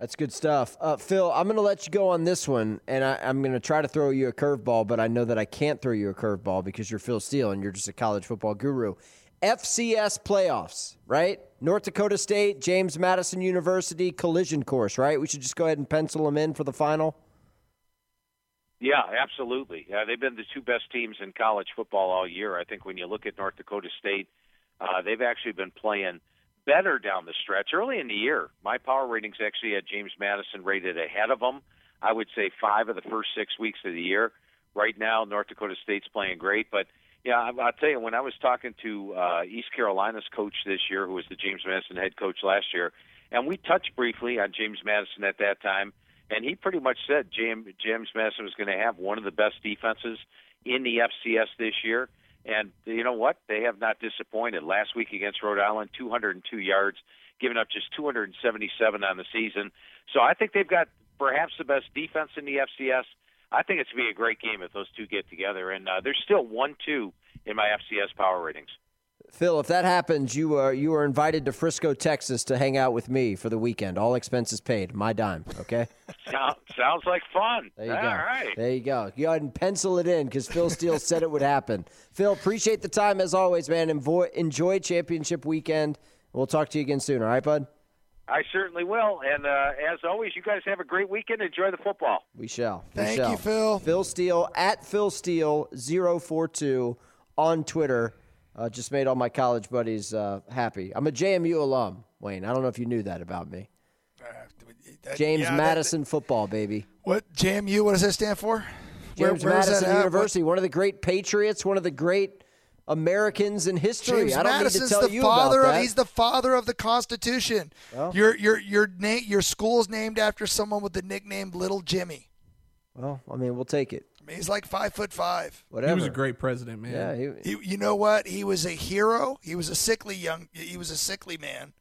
That's good stuff. Uh, Phil, I'm going to let you go on this one, and I, am going to try to throw you a curveball, but I know that I can't throw you a curveball because you're Phil Steele and you're just a college football guru. FCS playoffs, right? North Dakota State, James Madison University collision course, right? We should just go ahead and pencil them in for the final. Yeah, absolutely. Yeah, they've been the two best teams in college football all year. I think when you look at North Dakota State, uh, they've actually been playing better down the stretch. Early in the year, my power ratings actually had James Madison rated ahead of them. I would say five of the first six weeks of the year. Right now, North Dakota State's playing great, but yeah, I'll tell you, when I was talking to uh, East Carolina's coach this year, who was the James Madison head coach last year, and we touched briefly on James Madison at that time, and he pretty much said James, James Madison was going to have one of the best defenses in the FCS this year. And you know what? They have not disappointed. Last week against Rhode Island, 202 yards, giving up just 277 on the season. So I think they've got perhaps the best defense in the FCS. I think it's going to be a great game if those two get together. And uh, there's still 1 2 in my FCS power ratings. Phil, if that happens, you are you are invited to Frisco, Texas, to hang out with me for the weekend. All expenses paid, my dime. Okay. [LAUGHS] Sound, sounds like fun. There you All go. right. There you go. Go ahead and pencil it in because Phil Steele said it would happen. Phil, appreciate the time as always, man. Enjoy, enjoy championship weekend. We'll talk to you again soon. All right, bud. I certainly will. And uh, as always, you guys have a great weekend. Enjoy the football. We shall. We Thank shall. you, Phil. Phil Steele at Phil Steele 042 on Twitter. Uh, just made all my college buddies uh, happy. I'm a JMU alum, Wayne. I don't know if you knew that about me. That- James yeah, that- Madison football, baby. what JMU? What does that stand for? James where's that Madison? University, one of the great Patriots, one of the great Americans in history. James I don't Madison's need to tell the you father about of he's the father of the Constitution. Well. your your your name your school's named after someone with the nickname Little Jimmy. well, I mean, we'll take it. I mean, he's like five foot five. Whatever. He was a great president, man. Yeah, he, He, you know what? He was a hero. He was a sickly young. He was a sickly man,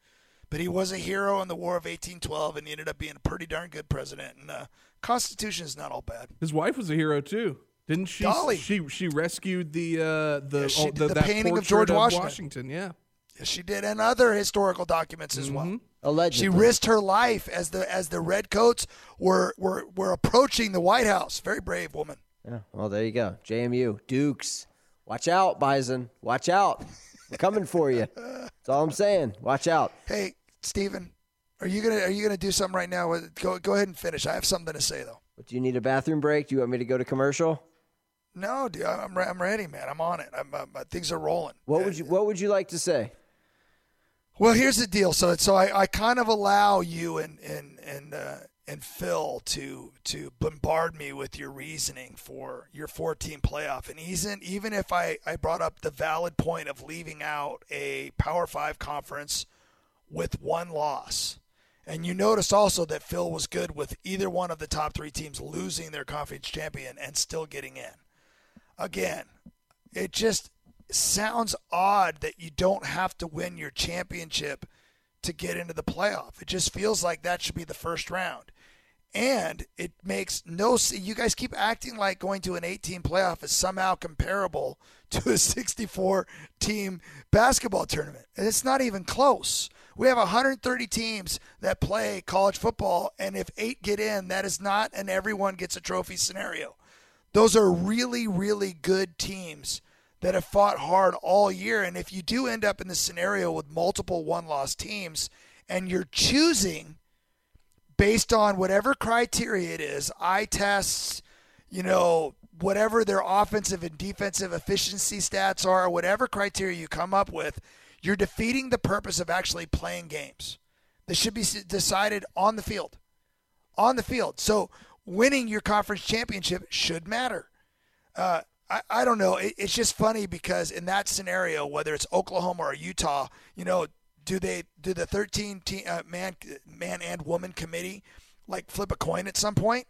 but he was a hero in the War of 1812, and he ended up being a pretty darn good president. And uh, Constitution is not all bad. His wife was a hero too, didn't she? Dolley. She she rescued the uh, the Yeah, she did the, the that painting of portrait George Washington. Yeah, Yes, she did, and other historical documents as Mm-hmm. well. allegedly. She risked her life as the as the redcoats were were were approaching the White House. Very brave woman. Yeah. Well, there you go. JMU, Dukes. Watch out, Bison. Watch out. We're coming for you. That's all I'm saying. Watch out. Hey, Stephen, are you gonna are you gonna do something right now? Go go ahead and finish. I have something to say though. But do you need a bathroom break? Do you want me to go to commercial? No, dude, I'm re- I'm ready, man. I'm on it. I'm, uh, things are rolling. What would you What would you like to say? Well, here's the deal. So, so I, I kind of allow you and and and uh, and Phil to to bombard me with your reasoning for your 14 playoff. And even even if I I brought up the valid point of leaving out a Power Five conference with one loss. And you notice also that Phil was good with either one of the top three teams losing their conference champion and still getting in. Again, it just sounds odd that you don't have to win your championship to get into the playoff. It just feels like that should be the first round. And it makes no s- you guys keep acting like going to an 18 playoff is somehow comparable [LAUGHS] to a 64 team basketball tournament. And it's not even close. We have 130 teams that play college football and if 8 get in, that is not an everyone gets a trophy scenario. Those are really really good teams that have fought hard all year. And if you do end up in the scenario with multiple one loss teams and you're choosing based on whatever criteria it is, eye tests, you know, whatever their offensive and defensive efficiency stats are, whatever criteria you come up with, you're defeating the purpose of actually playing games. This should be decided on the field. On the field. So winning your conference championship should matter. Uh, I, I don't know. It, it's just funny because in that scenario, whether it's Oklahoma or Utah, you know, do they do the 13 team, uh, man man and woman committee like flip a coin at some point?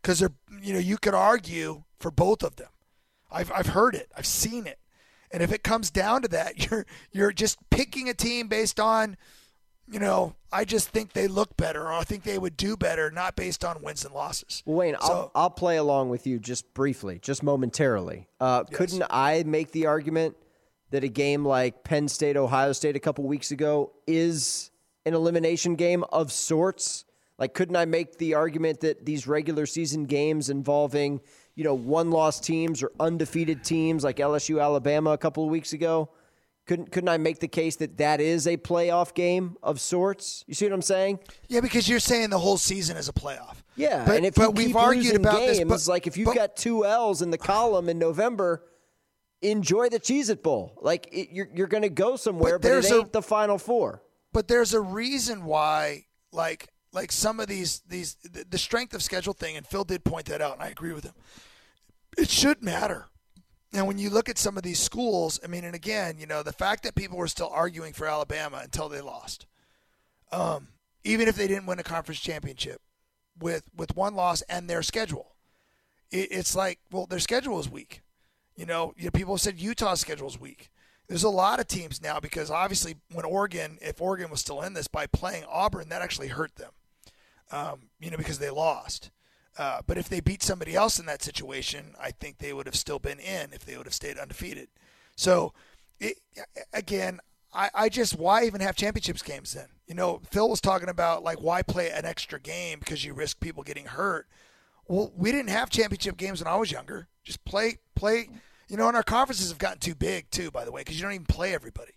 Because they're you know you could argue for both of them. I've I've heard it. I've seen it. And if it comes down to that, [LAUGHS] you're you're just picking a team based on, you know, I just think they look better or I think they would do better, not based on wins and losses. Well, Wayne, So- I'll, I'll play along with you just briefly, just momentarily. Uh, Couldn't I make the argument that a game like Penn State, Ohio State a couple weeks ago is an elimination game of sorts? Like, couldn't I make the argument that these regular season games involving, you know, one loss teams or undefeated teams like LSU, Alabama a couple of weeks ago, couldn't couldn't I make the case that that is a playoff game of sorts? You see what I'm saying? Yeah, because you're saying the whole season is a playoff. Yeah, But- and if but we've argued about games, this, but- like if you've but- got two L's in the column in November, enjoy the Cheez It Bowl. Like it, you're you're going to go somewhere, but, there's it a- ain't the Final Four. but there's a reason why like like some of these these the, the strength of schedule thing and Phil did point that out and I agree with him. It should matter. And when you look at some of these schools, I mean, and again, you know, the fact that people were still arguing for Alabama until they lost, um, even if they didn't win a conference championship, with with one loss and their schedule, it, it's like, well, their schedule is weak. You know, you know, people said Utah's schedule is weak. There's a lot of teams now because obviously when Oregon, if Oregon was still in this by playing Auburn, that actually hurt them. Um, you know, because they lost. Uh, but if they beat somebody else in that situation, I think they would have still been in if they would have stayed undefeated. So, it, again, I, I just why even have championships games then? You know, Phil was talking about like why play an extra game because you risk people getting hurt. Well, we didn't have championship games when I was younger. Just play, play. You know, and our conferences have gotten too big too, by the way, because you don't even play everybody.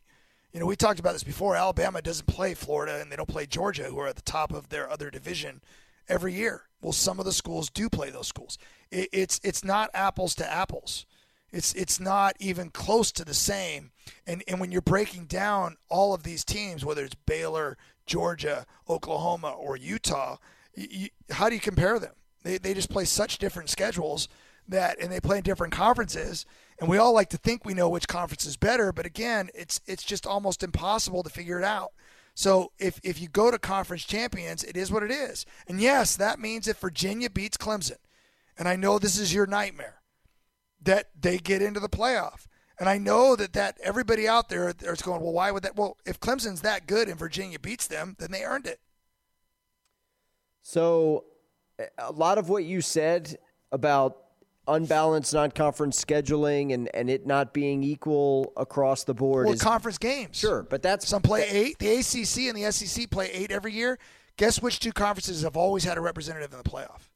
You know, we talked about this before. Alabama doesn't play Florida, and they don't play Georgia, who are at the top of their other division every year. Well, some of the schools do play those schools. It, it's it's not apples to apples. It's it's not even close to the same. And and when you're breaking down all of these teams, whether it's Baylor, Georgia, Oklahoma, or Utah, you, you, how do you compare them? They they just play such different schedules that, and they play in different conferences. And we all like to think we know which conference is better, but again, it's it's just almost impossible to figure it out. So if if you go to conference champions, it is what it is. And yes, that means if Virginia beats Clemson, and I know this is your nightmare, that they get into the playoff. And I know that that everybody out there is going, well, why would that? Well, if Clemson's that good and Virginia beats them, then they earned it. So, a lot of what you said about unbalanced non-conference scheduling and, and it not being equal across the board Well, is conference games. Sure, but that's some play eight. The ACC and the SEC play eight every year. Guess which two conferences have always had a representative in the playoff?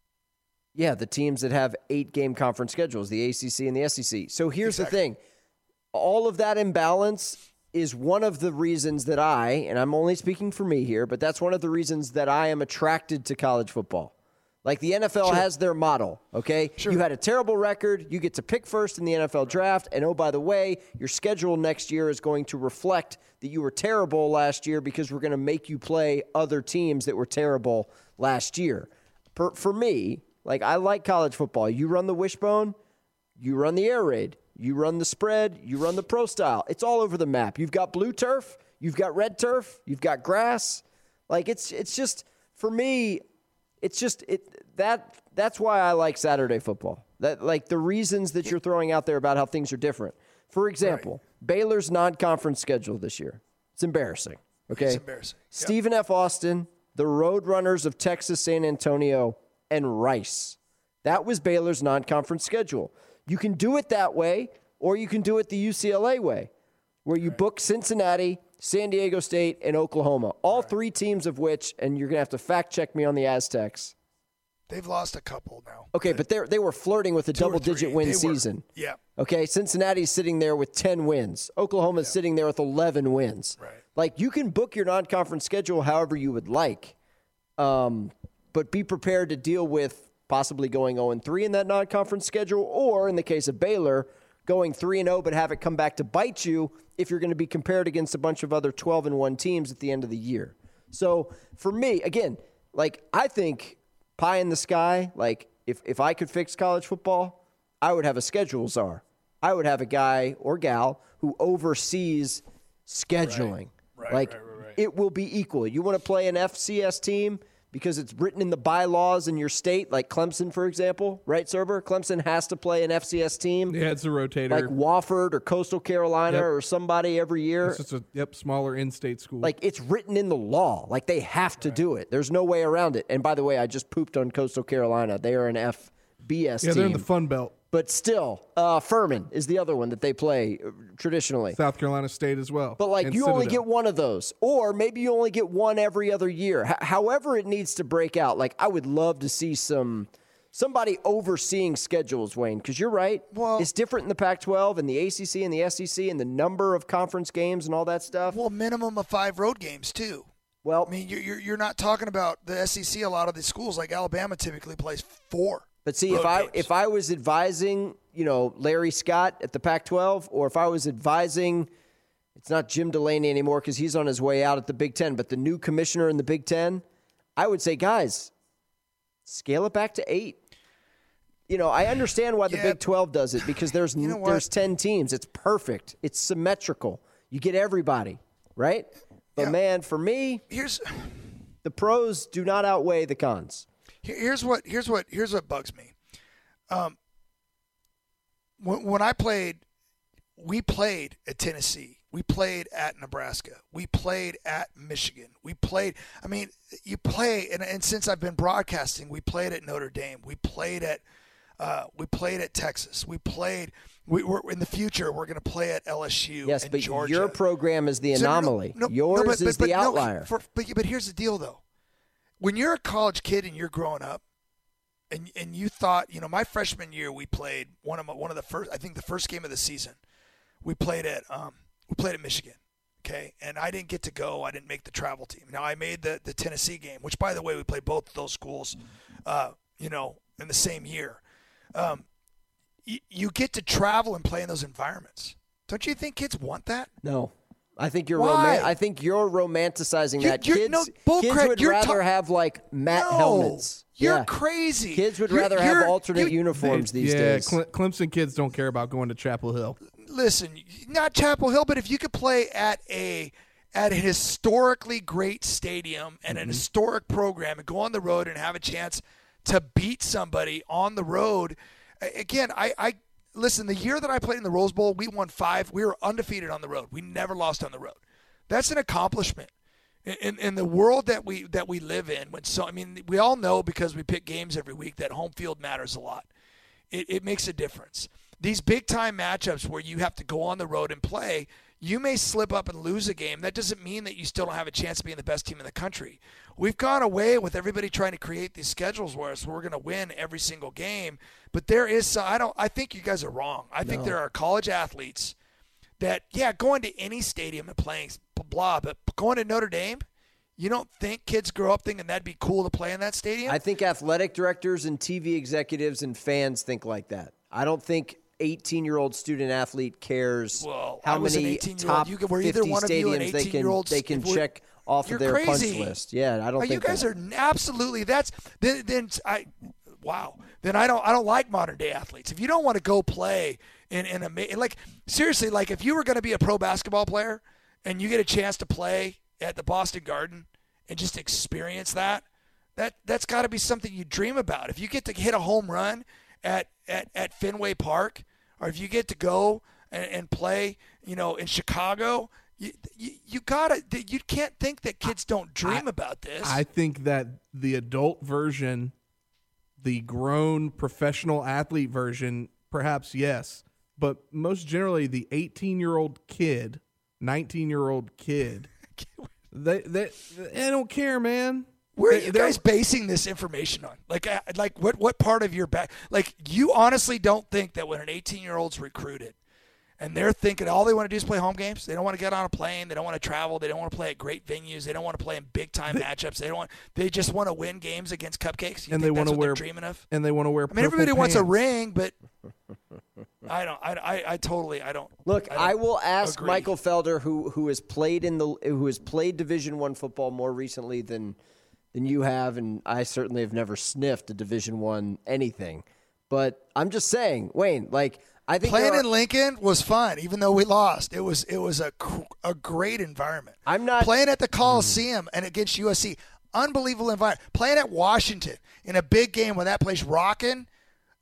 Yeah, the teams that have eight game conference schedules, the ACC and the SEC. So here's the thing all of that imbalance is one of the reasons that I, and I'm only speaking for me here, but that's one of the reasons that I am attracted to college football. Like the NFL Sure. has their model, okay? You had a terrible record, you get to pick first in the NFL draft, and oh, by the way, your schedule next year is going to reflect that you were terrible last year because we're going to make you play other teams that were terrible last year. For, for me, like I like college football. You run the wishbone, you run the air raid, you run the spread, you run the pro style. It's all over the map. You've got blue turf, you've got red turf, you've got grass. Like it's it's just for me, it's just it that that's why I like Saturday football. That like the reasons that you're throwing out there about how things are different. For example, Baylor's non-conference schedule this year. It's embarrassing. Okay, It's embarrassing. Stephen F. Austin, the Roadrunners of Texas San Antonio, and Rice. That was Baylor's non-conference schedule. You can do it that way, or you can do it the UCLA way, where you book Cincinnati, San Diego State, and Oklahoma. All three teams of which, and you're gonna have to fact check me on the Aztecs. They've lost a couple now. Okay, but they they were flirting with a double digit win They were. season. Yeah. Okay, Cincinnati's sitting there with 10 wins. Oklahoma's sitting there with 11 wins. Right. Like you can book your non-conference schedule however you would like. Um, but be prepared to deal with possibly going 0 and 3 in that non-conference schedule or in the case of Baylor, going 3 and 0 but have it come back to bite you if you're going to be compared against a bunch of other 12 and 1 teams at the end of the year. So, for me, again, like I think pie in the sky, like if if I could fix college football, I would have a schedule czar. I would have a guy or gal who oversees scheduling. like it will be equal. You want to play an FCS team because it's written in the bylaws in your state, like Clemson, for example, right, Serber? Clemson has to play an FCS team. Yeah, it's a rotator. Like Wofford or Coastal Carolina Yep. or somebody every year. It's just a yep smaller in-state school. Like it's written in the law. Like they have to do it. There's no way around it. And by the way, I just pooped on Coastal Carolina. They are an FBS yeah, team. they're in the Fun Belt. But still, uh, Furman is the other one that they play uh, traditionally. South Carolina State as well. But like and you only get one of those, or maybe you only get one every other year. H- however, it needs to break out. Like I would love to see some somebody overseeing schedules, Wayne, because you're right. Well, it's different in the Pac-12 and the ACC and the SEC and the number of conference games and all that stuff. Well, minimum of five road games too. Well, I mean, you're you're, you're not talking about the SEC. A lot of these schools, like Alabama, typically plays four. But see, road if I if I was advising, you know, Larry Scott at the Pac-12, or if I was advising, it's not Jim Delaney anymore because he's on his way out at the Big Ten, but the new commissioner in the Big Ten, I would say, guys, scale it back to eight. You know, I understand why the Yeah. Big 12 does it because there's know what? there's 10 teams. It's perfect. It's symmetrical. You get everybody, right? But man, for me, here's the pros do not outweigh the cons. Here- Here's what here's what here's what bugs me. Um, when, when I played, we played at Tennessee. We played at Nebraska. We played at Michigan. We played. I mean, you play, and, and since I've been broadcasting, we played at Notre Dame. We played at. Uh, we played at Texas. We played. We were in the future. We're going to play at LSU. Yes, but Georgia. your program is the So, no, no, anomaly. no, Yours but- is but- the but outlier. for- but, but here's the deal, though. When you're a college kid and you're growing up, and and you thought, you know, my freshman year we played one of my, one of the first, I think the first game of the season, we played at um we played at Michigan. Okay, and I didn't get to go. I didn't make the travel team. Now I made the the Tennessee game, which by the way we played both of those schools, uh, you know, in the same year. Um, you get to travel and play in those environments. Don't you think kids want that? No, I think you're Why? roman- I think you're romanticizing You- that. you're- Kids, no, bull kids crap. would You're rather ta- have like matte No, helmets. You're Yeah. crazy. Kids would You're- rather have you're- alternate you- uniforms these yeah, days. Cle- Clemson kids don't care about going to Chapel Hill. listen, not Chapel Hill, but if you could play at a at a historically great stadium and Mm-hmm. an historic program and go on the road and have a chance to beat somebody on the road. Again, I, I listen. The year that I played in the Rose Bowl, we won five. We were undefeated on the road. We never lost on the road. That's an accomplishment. In, in, the world that we that we live in, when so I mean, we all know because we pick games every week that home field matters a lot it, it makes a difference. These big time matchups where you have to go on the road and play, you may slip up and lose a game. That doesn't mean that you still don't have a chance of being the best team in the country. We've gone away with everybody trying to create these schedules where us we're going to win every single game. But there is some, I don't I think you guys are wrong. I think there are college athletes that yeah, going to any stadium and playing blah, but going to Notre Dame, you don't think kids grow up thinking that'd be cool to play in that stadium? I think athletic directors and TV executives and fans think like that. I don't think 18 year old student athlete cares Well, how I was an many top You were 50 either one of you an stadiums they can they can check off of their punch list. Yeah, I don't Oh, think you guys that. are absolutely that's then then I wow. Then I don't I don't like modern day athletes. If you don't want to go play in in a like seriously like if you were going to be a pro basketball player and you get a chance to play at the Boston Garden and just experience that that that's got to be something you dream about. If you get to hit a home run at at, at Fenway Park or if you get to go and, and play, you know, in Chicago, you, you, you gotta you can't think that kids don't dream about this. I think that the adult version, the grown professional athlete version, perhaps yes, but most generally the 18 year old kid, 19 year old kid, [LAUGHS] they, they they don't care, man. Where are you guys basing this information on? Like, uh, like what what part of your back? Like, you honestly don't think that when an 18 year old's recruited, and they're thinking all they want to do is play home games. They don't want to get on a plane. They don't want to travel. They don't want to play at great venues. They don't want to play in big time matchups. They don't want. They just want to win games against cupcakes. You and think they want to wear dreaming of. and they want to wear. I mean, everybody purple wants a ring, but [LAUGHS] I don't. I, I, I totally. I don't. Look, don't I, will ask agree. Michael Felder, who who has played in the who has played Division One football more recently than than you have, and I certainly have never sniffed a Division One anything. But I'm just saying, Wayne, like I think Playing are- in Lincoln was fun, even though we lost. It was it was a a great environment. I'm not playing at the Coliseum mm. and against USC. Unbelievable environment. Playing at Washington in a big game when that place rocking.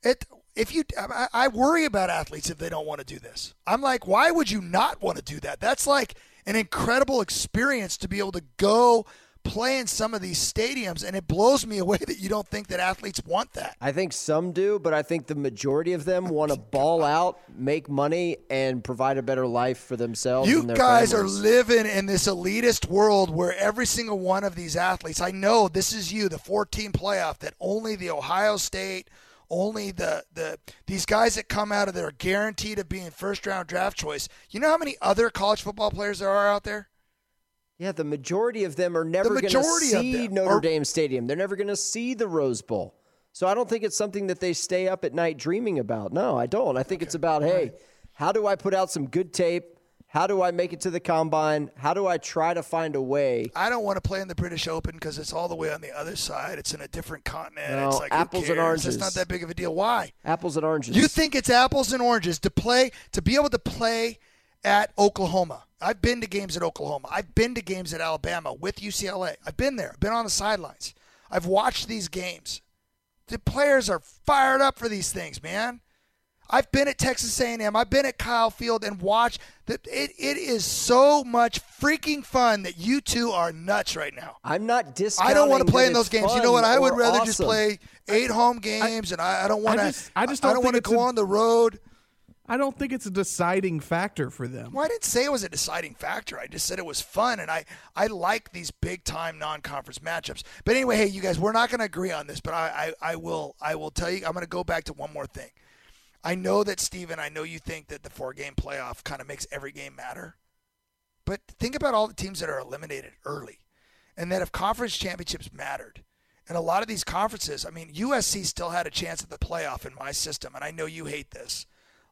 It if you I, I worry about athletes if they don't want to do this. I'm like, why would you not want to do that? That's like an incredible experience to be able to go play in some of these stadiums, and it blows me away that you don't think that athletes want that. I think some do, but I think the majority of them want to [LAUGHS] oh ball out, make money, and provide a better life for themselves. You and their guys families. are living in this elitist world where every single one of these athletes, I know this is you, the 14 playoff, that only the Ohio State, only the, the these guys that come out of there are guaranteed of being first round draft choice. You know how many other college football players there are out there? Yeah, the majority of them are never going to see Notre are- Dame Stadium. They're never going to see the Rose Bowl. So I don't think it's something that they stay up at night dreaming about. No, I don't. I think it's about, hey, how do I put out some good tape? How do I make it to the combine? How do I try to find a way? I don't want to play in the British Open because it's all the way on the other side. It's in a different continent. No, it's like apples and oranges. It's not that big of a deal. Why? Apples and oranges. You think it's apples and oranges to play to be able to play at Oklahoma? I've been to games at Oklahoma. I've been to games at Alabama with UCLA. I've been there. I've been on the sidelines. I've watched these games. The players are fired up for these things, man. I've been at Texas A&M. I've been at Kyle Field and watched that. It, it is so much freaking fun that you two are nuts right now. I'm not discounting. I don't want to play in those games. You know what? I would rather just play eight home games, and I, I don't want to. just- I just don't don't want to go a- on the road. I don't think it's a deciding factor for them. Well, I didn't say it was a deciding factor. I just said it was fun, and I, I like these big time non conference matchups. But anyway, hey, you guys, we're not going to agree on this, but I, I, I will I will tell you. I'm going to go back to one more thing. I know that Stephen, I know you think that the four game playoff kind of makes every game matter, but think about all the teams that are eliminated early, and that if conference championships mattered. And a lot of these conferences, I mean, USC still had a chance at the playoff in my system, and I know you hate this.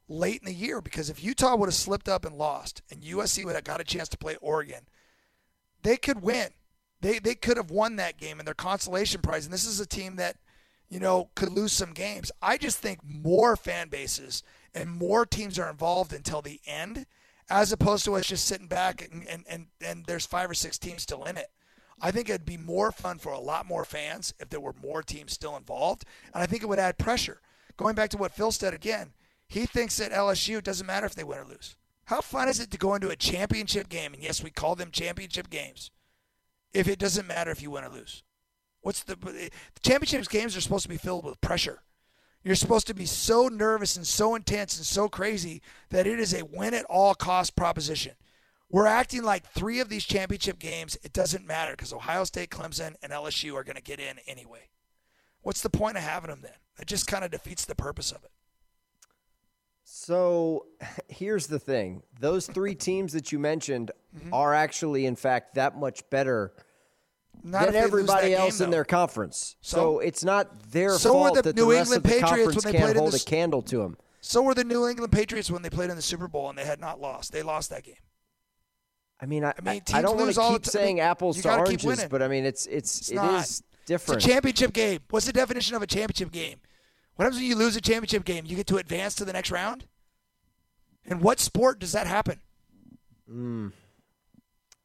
Late in the year because if Utah would have slipped up and lost and USC would have got a chance to play Oregon, they could win. They they could have won that game and their consolation prize. And this is a team that, you know, could lose some games. I just think more fan bases and more teams are involved until the end, as opposed to us just sitting back and and, and, and there's five or six teams still in it. I think it'd be more fun for a lot more fans if there were more teams still involved. And I think it would add pressure. Going back to what Phil said again, he thinks that LSU doesn't matter if they win or lose. How fun is it to go into a championship game? And yes, we call them championship games. If it doesn't matter if you win or lose, what's the, the championship games are supposed to be filled with pressure. You're supposed to be so nervous and so intense and so crazy that it is a win at all cost proposition. We're acting like three of these championship games, it doesn't matter because Ohio State, Clemson, and LSU are going to get in anyway. What's the point of having them then? It just kind of defeats the purpose of it. So [LAUGHS] here's the thing those three teams that you mentioned mm-hmm. are actually, in fact, that much better. Not than everybody else in their conference. So, so, it's not their so fault the that New the rest England of the Patriots conference when they can't hold the, a candle to them. So were the New England Patriots when they played in the Super Bowl and they had not lost. They lost that game. I mean, I, I, mean, I don't want to keep t- saying apples to oranges, but I mean, it's it's, it's it is different. It's a championship game. What's the definition of a championship game? What happens when you lose a championship game? You get to advance to the next round. In what sport does that happen? Mm.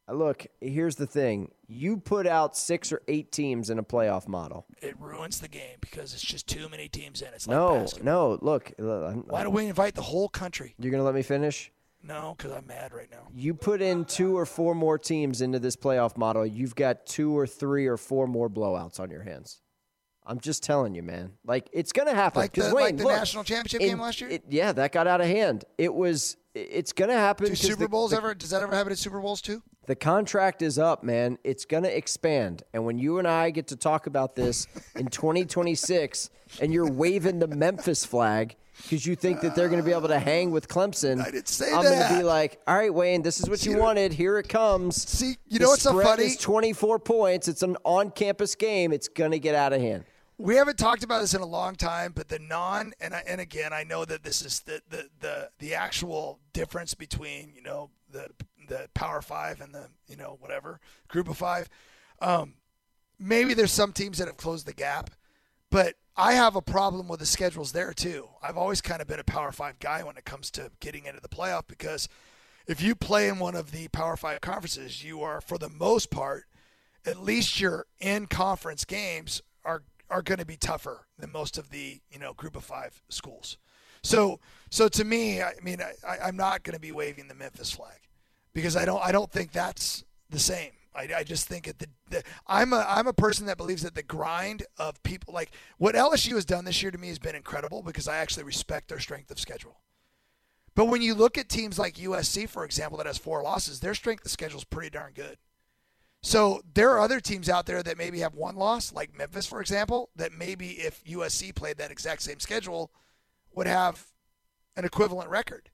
Look, here's the thing. You put out six or eight teams in a playoff model. It ruins the game because it's just too many teams in. It's like no, basketball. no. Look, why do we invite the whole country? You're gonna let me finish? No, because I'm mad right now. You put in two or four more teams into this playoff model, you've got two or three or four more blowouts on your hands. I'm just telling you, man. Like it's gonna happen. Like the, Wayne, like the look, national championship game last year. It, yeah, that got out of hand. It was. It's gonna happen. Do Super Bowls the, ever? Does that ever happen at Super Bowls too? The contract is up, man. It's gonna expand, and when you and I get to talk about this in [LAUGHS] 2026, and you're waving the Memphis flag because you think that they're going to be able to hang with Clemson. I didn't say I'm that. going to be like, all right, Wayne, this is what See, you wanted. Here it comes. See, you the know what's so funny? Is 24 points. It's an on-campus game. It's going to get out of hand. We haven't talked about this in a long time, but the non and I, and again, I know that this is the, the the the actual difference between you know the the Power Five and the you know whatever Group of Five. Um, maybe there's some teams that have closed the gap, but I have a problem with the schedules there too. I've always kind of been a Power Five guy when it comes to getting into the playoff because if you play in one of the Power Five conferences, you are for the most part, at least your in conference games are are going to be tougher than most of the you know Group of Five schools. So so to me, I mean, I, I'm not going to be waving the Memphis flag because I don't I don't think that's the same. I, I just think at the, the I'm a I'm a person that believes that the grind of people like what LSU has done this year to me has been incredible because I actually respect their strength of schedule. But when you look at teams like USC, for example, that has four losses, their strength of schedule is pretty darn good. So there are other teams out there that maybe have one loss, like Memphis, for example, that maybe if USC played that exact same schedule, would have an equivalent record.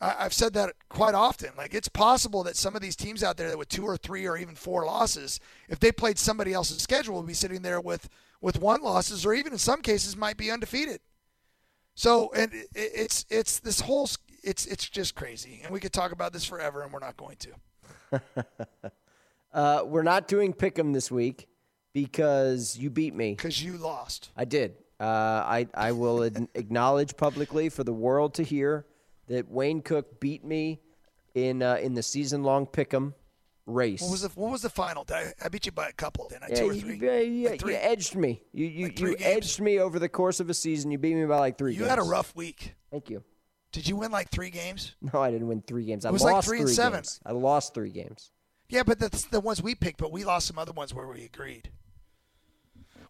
I've said that quite often. Like it's possible that some of these teams out there that with two or three or even four losses, if they played somebody else's schedule, would be sitting there with with one losses or even in some cases might be undefeated. So and it's it's this whole it's it's just crazy, and we could talk about this forever, and we're not going to. [LAUGHS] uh, we're not doing pick'em this week because you beat me. Because you lost. I did. Uh, I I will [LAUGHS] acknowledge publicly for the world to hear that Wayne Cook beat me in uh, in the season long pick'em race. What was the What was the final? I, I, beat you by a couple, didn't I? Yeah, Two or you, three? Yeah, yeah, like three? you edged me. You you, like you edged me over the course of a season. You beat me by like three. You games. had a rough week. Thank you. Did you win like three games? No, I didn't win three games. I it was lost like three, and seven. Games. I lost three games. Yeah, but that's the ones we picked. But we lost some other ones where we agreed.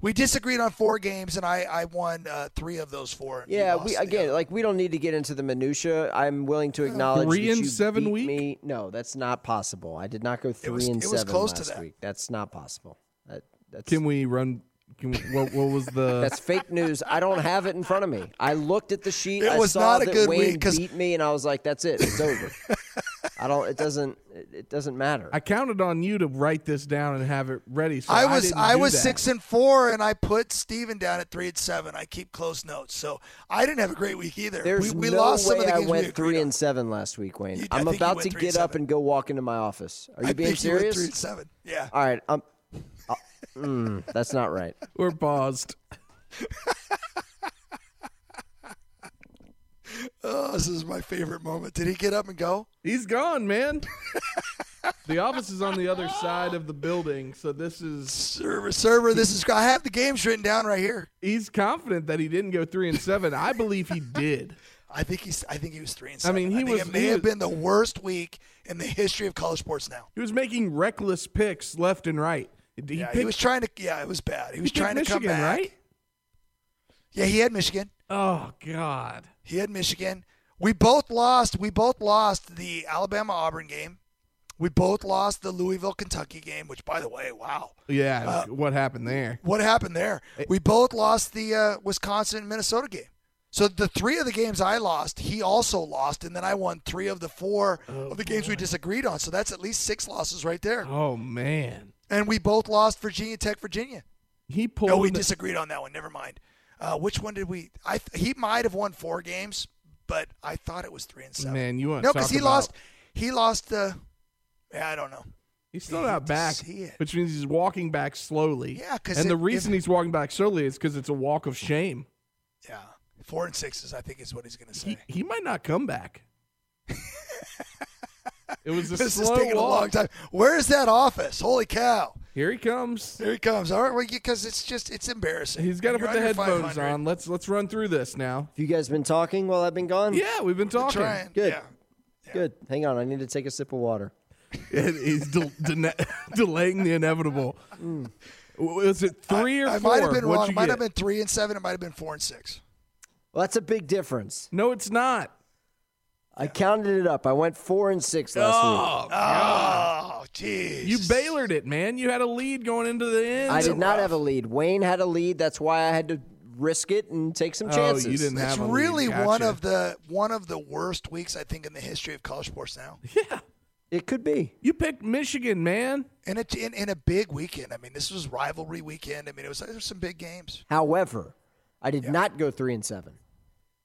We disagreed on four games, and I, I won uh, three of those four. Yeah, we again like we don't need to get into the minutia. I'm willing to acknowledge three and seven week. Me. No, that's not possible. I did not go three was, and it was seven close last to that. week. That's not possible. That, that's Can we run? Can we, what, what was the? [LAUGHS] That's fake news. I don't have it in front of me. I looked at the sheet. It I was saw not a that good Wayne week 'cause- beat me, and I was like, "That's it. It's over." [LAUGHS] I I don't. It doesn't. It, it doesn't matter. I counted on you to write this down and have it ready. So I I, was didn't I, do was that. six and four, and I put Stephen down at three and seven. I keep close notes, so I didn't have a great week either. There's we, we no lost some way of the I games we went agreed three on. and seven last week, Wayne. You- I I'm about to three and get up and go walk into my office. Are you I being think you went serious? three and seven. Yeah. All right. I'm. uh, mm, that's not right. We're paused. [LAUGHS] Oh, this is my favorite moment. Did he get up and go? He's gone, man. [LAUGHS] the office is on the other side of the building, so this is server. Server, this is. I have the games written down right here. He's confident that he didn't go three and seven. I believe he did. I think he's. I think he was three and seven. I mean, he think was- It may he have been the worst week in the history of college sports. Now. He was making reckless picks left and right. He, yeah, picked, he was trying to. Yeah, it was bad. He was picked trying to come back. right? Yeah, he had Michigan. Oh God. He had Michigan. We both lost. We both lost the Alabama Auburn game. We both lost the Louisville Kentucky game. Which, by the way, wow, Yeah. Uh, what happened there? what happened there? We both lost the uh, Wisconsin Minnesota game. So the three of the games I lost, he also lost, and then I won three of the four of the games we disagreed on. So that's at least six losses right there. Oh man. And we both lost Virginia Tech, Virginia. He pulled. No, we the- disagreed on that one. Never mind. Uh, which one did we? I he might have won four games, but I thought it was three and seven. Man, you wanna no? Because he about- lost. He lost the. yeah, I don't know. He's still not back, which means he's walking back slowly. Yeah, 'cause and the reason if- he's walking back slowly is because it's a walk of shame. Yeah, four and sixes. I think is what he's going to say. He, he might not come back. [LAUGHS] it was a this slow is taking walk. a long time. Where is that office? Holy cow! Here he comes. Here he comes. All right, because it's just it's embarrassing. He's got to put the headphones on. Let's let's run through this now. Have you guys been talking while I've been gone? Yeah, we've been talking. Trying. Good. Yeah. Good. Hang on. I need to take a sip of water. [LAUGHS] And he's del- dene- [LAUGHS] delaying the inevitable. Was it three or I four? might have been What'd wrong. you It might have been three and seven. It might have been four and six. Well, that's a big difference. No, it's not. I counted it up. I went four and six last week. Oh, oh, oh jeez. You Baylored it, man. You had a lead going into the end. I did not have a lead. Wayne had a lead. That's why I had to risk it and take some Oh, chances. you didn't It's have a lead. really one of the one of the worst weeks I think in the history of college sports now. [LAUGHS] Yeah. It could be. You picked Michigan, man. In a in, in a big weekend. I mean, this was rivalry weekend. I mean, it was there were some big games. However, I did not go three and seven.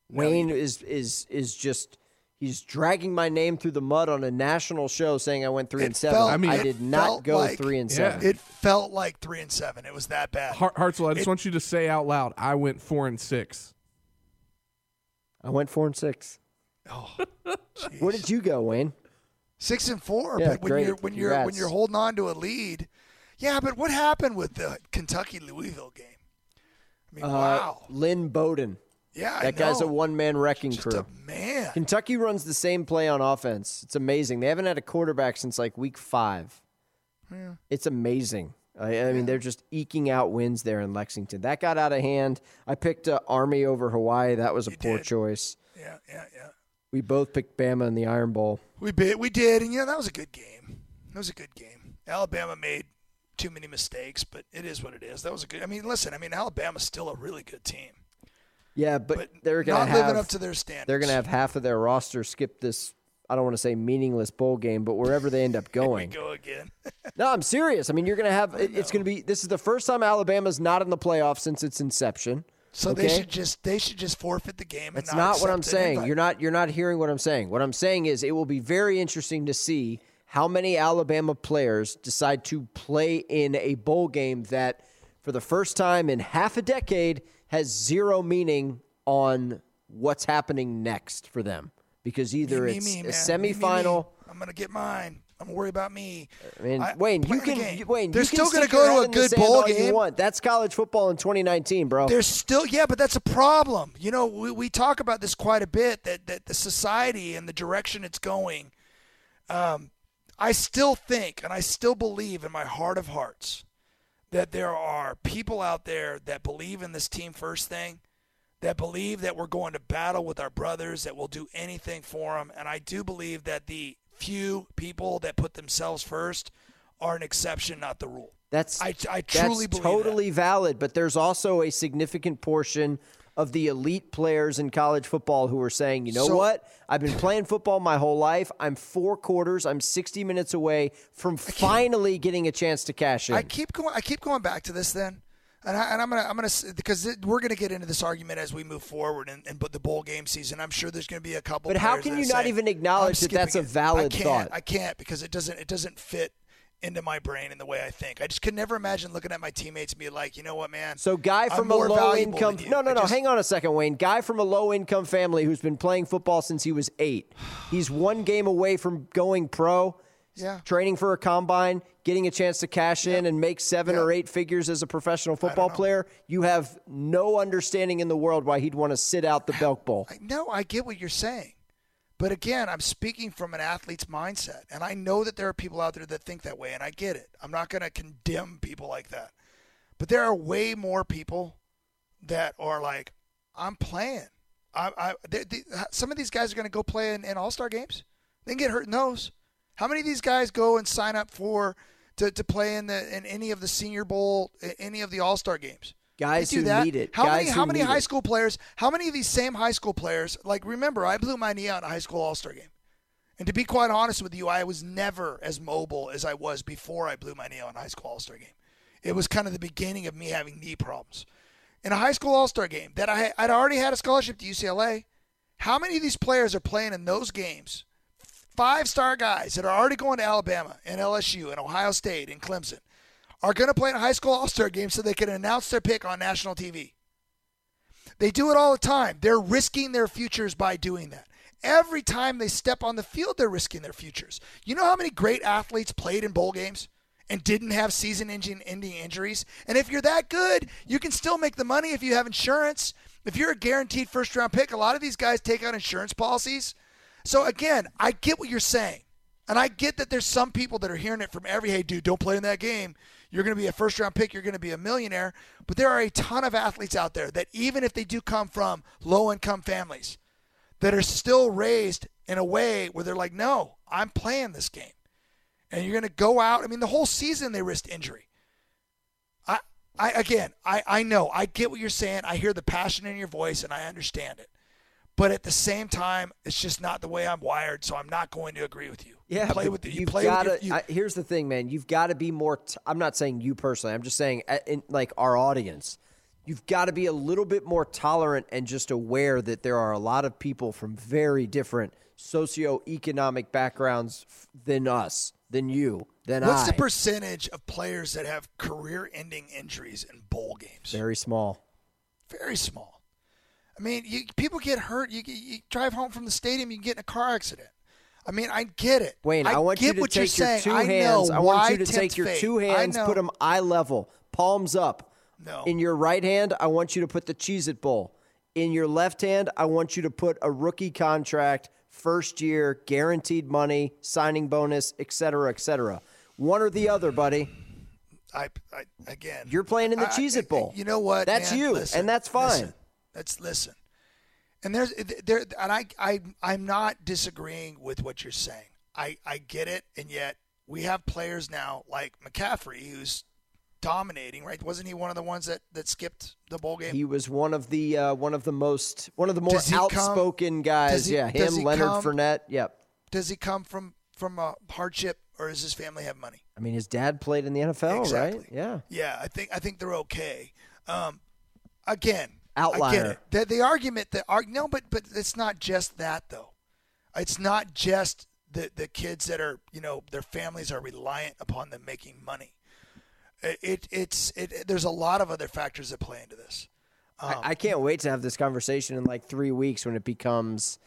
Wayne is is is just he's dragging my name through the mud on a national show, saying I went three It and seven. felt- I, I mean, I did not go like- three and Yeah. seven. It felt like three and seven. It was that bad. Hart- Hartzell, I just It- want you to say out loud, I went four and six. I went four and six. Oh, [LAUGHS] Where did you go, Wayne? Six and four. Yeah, but when great. you're when you're when you're holding on to a lead, yeah. But what happened with the Kentucky Louisville game? I mean, Uh, wow. Lynn Bowden. Yeah, I that guy's a one man wrecking Just crew. a man. Kentucky runs the same play on offense. It's amazing. They haven't had a quarterback since like week five. Yeah. It's amazing. I, I mean, they're just eking out wins there in Lexington. That got out of hand. I picked uh, Army over Hawaii. That was a poor did. choice. Yeah, yeah, yeah. We both picked Bama in the Iron Bowl. We bit, we did, and yeah, that was a good game. That was a good game. Alabama made too many mistakes, but it is what it is. That was a good. I mean, listen, I mean, Alabama's still a really good team. Yeah, but, But they're going to not have living up to their standards. They're going to have half of their roster skip this. I don't want to say meaningless bowl game, but wherever they end up [LAUGHS] going. go again. [LAUGHS] No, I'm serious. I mean, you're going to have. It, it's going to be. This is the first time Alabama's not in the playoffs since its inception. So okay? they should just they should just forfeit the game. And That's not, not, what I'm saying. invite. You're not. You're not hearing what I'm saying. What I'm saying is, it will be very interesting to see how many Alabama players decide to play in a bowl game that, for the first time in half a decade, has zero meaning on what's happening next for them. Because either Me, it's me, a. Me, semifinal. I'm gonna get mine. I'm gonna worry about me. I mean, I- Wayne, you can. Wayne, they're you can still gonna go to a good bowl game. want. That's college football in 2019, bro. There's still yeah, but that's a problem. You know, we, we talk about this quite a bit that that the society and the direction it's going. Um, I still think and I still believe in my heart of hearts that there are people out there that believe in this team first thing, that believe that we're going to battle with our brothers, that we'll do anything for them, and I do believe that the few people that put themselves first are an exception, not the rule. That's I, I truly that's believe that. totally valid, but there's also a significant portion of the elite players in college football who are saying, you know So- what? I've been playing football my whole life. I'm four quarters. I'm 60 minutes away from finally getting a chance to cash in. I keep going. I keep going back to this then, and, I, and I'm gonna I'm gonna because it, we're gonna get into this argument as we move forward and, and but the bowl game season. I'm sure there's gonna be a couple. But how can you say, not even acknowledge that that's a valid I can't, thought? I can't because it doesn't it doesn't fit into my brain and the way I think. I just could never imagine looking at my teammates and be like, you know what, man? So, guy I'm from a low income. No, no, no. just- Hang on a second, Wayne. Guy from a low income family who's been playing football since he was eight. He's one game away from going pro. Yeah. Training for a combine, getting a chance to cash in and make seven or eight figures as a professional football player. You have no understanding in the world why he'd want to sit out the Belk Bowl. No, I get what you're saying. But again, I'm speaking from an athlete's mindset. And I know that there are people out there that think that way, and I get it. I'm not going to condemn people like that. But there are way more people that are like, I'm playing. I, I, they, they, some of these guys are going to go play in, in all star games. They can get hurt in those. How many of these guys go and sign up for to, to play in the in any of the Senior Bowl, any of the All Star games? Guys do who that. need it. How Guys many? How many high it. school players? How many of these same high school players? Like, remember, I blew my knee out in a high school All Star game, and to be quite honest with you, I was never as mobile as I was before I blew my knee out in a high school All Star game. It was kind of the beginning of me having knee problems. In a high school All Star game that I I'd already had a scholarship to UCLA. How many of these players are playing in those games? Five star guys that are already going to Alabama and LSU and Ohio State and Clemson are going to play in a high school All Star game so they can announce their pick on national TV. They do it all the time. They're risking their futures by doing that. Every time they step on the field, they're risking their futures. You know how many great athletes played in bowl games and didn't have season ending injuries? And if you're that good, you can still make the money if you have insurance. If you're a guaranteed first round pick, a lot of these guys take out insurance policies. So again, I get what you're saying. And I get that there's some people that are hearing it from every, hey, dude, don't play in that game. You're going to be a first round pick. You're going to be a millionaire. But there are a ton of athletes out there that, even if they do come from low income families, that are still raised in a way where they're like, no, I'm playing this game. And you're going to go out. I mean, the whole season they risked injury. I, I again, I, I know. I get what you're saying. I hear the passion in your voice and I understand it. But at the same time, it's just not the way I'm wired, so I'm not going to agree with you. Yeah, play with the, you play gotta, with your, you, I, here's the thing, man. You've got to be more. T- I'm not saying you personally. I'm just saying, uh, in, like our audience, you've got to be a little bit more tolerant and just aware that there are a lot of people from very different socioeconomic backgrounds f- than us, than you, than What's I. the percentage of players that have career-ending injuries in bowl games? very small. Very small. I mean, you, people get hurt. You, you drive home from the stadium, you get in a car accident. I mean, I get it. Wayne, I, want get you to take your saying. two I hands. know I want you to take your fate. two hands, put them eye level, palms up. No. In your right hand, I want you to put the Cheez It Bowl. In your left hand, I want you to put a rookie contract, first year, guaranteed money, signing bonus, et cetera, et cetera. One or the other, buddy. I, I again. You're playing in the I- Cheez It Bowl. You know what? That's man? you, Listen, and that's fine. Listen, let's listen. And there's there, and I, I, I'm not disagreeing with what you're saying. I, I get it, and yet we have players now like McCaffrey who's dominating. Right? Wasn't he one of the ones that, that skipped the bowl game? He was one of the uh, one of the most one of the more he come- outspoken guys. he- yeah, him, Leonard come- Fournette. Yep. Does he come from from a hardship, or does his family have money? I mean, his dad played in the NFL, Exactly. right? Yeah. Yeah, I think I think they're okay. Um, again, Outlier. get it. The, the argument that arg- no, but but it's not just that though. It's not just the the kids that are you know their families are reliant upon them making money. It, it it's it, There's a lot of other factors that play into this. Um, I, I can't wait to have this conversation in like three weeks when it becomes.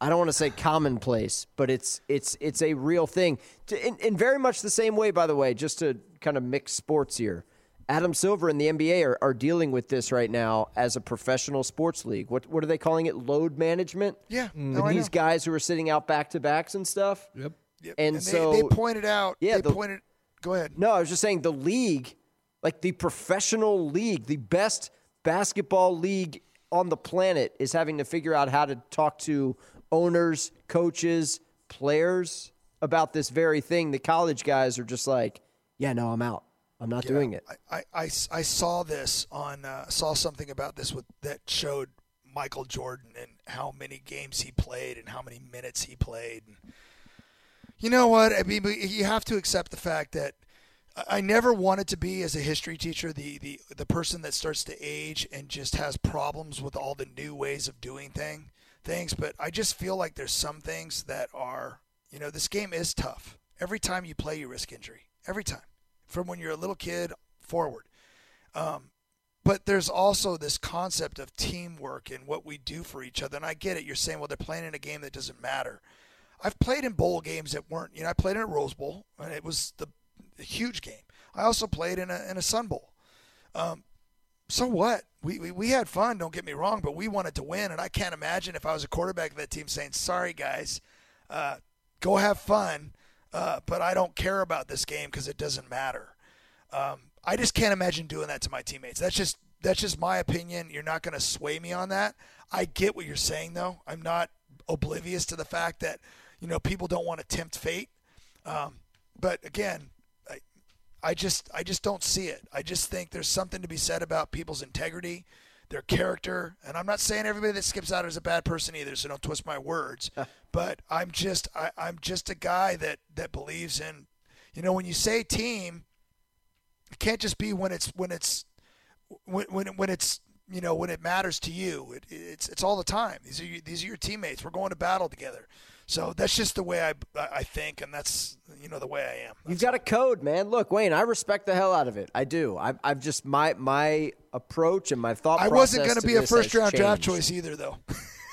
I don't want to say commonplace, but it's it's it's a real thing. In, in very much the same way, by the way, just to kind of mix sports here. Adam Silver and the NBA are, are dealing with this right now as a professional sports league. What what are they calling it? Load management. Yeah, mm. And no, these guys who are sitting out back to backs and stuff. Yep. Yep. And, they, so they pointed out. Yeah, they the- pointed. Go ahead. no, I was just saying the league, like the professional league, the best basketball league on the planet, is having to figure out how to talk to owners, coaches, players about this very thing. The college guys are just like, yeah, no, I'm out. I'm not Yeah, doing it. I, I, I, I saw this on uh, saw something about this with that showed Michael Jordan and how many games he played and how many minutes he played. And you know what? I mean, you have to accept the fact that I- I never wanted to be as a history teacher the, the the person that starts to age and just has problems with all the new ways of doing thing things. But I just feel like there's some things that are you know this game is tough. Every time you play, you risk injury. Every time, from when you're a little kid forward. Um, but there's also this concept of teamwork and what we do for each other. And I get it. You're saying, well, they're playing in a game that doesn't matter. I've played in bowl games that weren't, you know, I played in a Rose Bowl, and it was the a huge game. I also played in a in a Sun Bowl. Um, so what? We, we we had fun. Don't get me wrong, but we wanted to win, and I can't imagine if I was a quarterback of that team saying, "Sorry, guys, uh, go have fun, uh, but I don't care about this game because it doesn't matter." Um, I just can't imagine doing that to my teammates. That's just that's just my opinion. You're not going to sway me on that. I get what you're saying, though. I'm not oblivious to the fact that you know people don't want to tempt fate. Um, but again, I, I just I just don't see it. I just think there's something to be said about people's integrity, their character, and I'm not saying everybody that skips out is a bad person either. So don't twist my words. [LAUGHS] but I'm just I, I'm just a guy that that believes in, you know, when you say team, it can't just be when it's when it's when when when it's you know when it matters to you. It, it's it's all the time. These are these are your teammates. We're going to battle together. So that's just the way I I think, and that's you know the way I am. You've got a code, man. Look, Wayne, I respect the hell out of it. I do. I've, I've just my my approach and my thought. I wasn't going to be a first round draft choice either, though.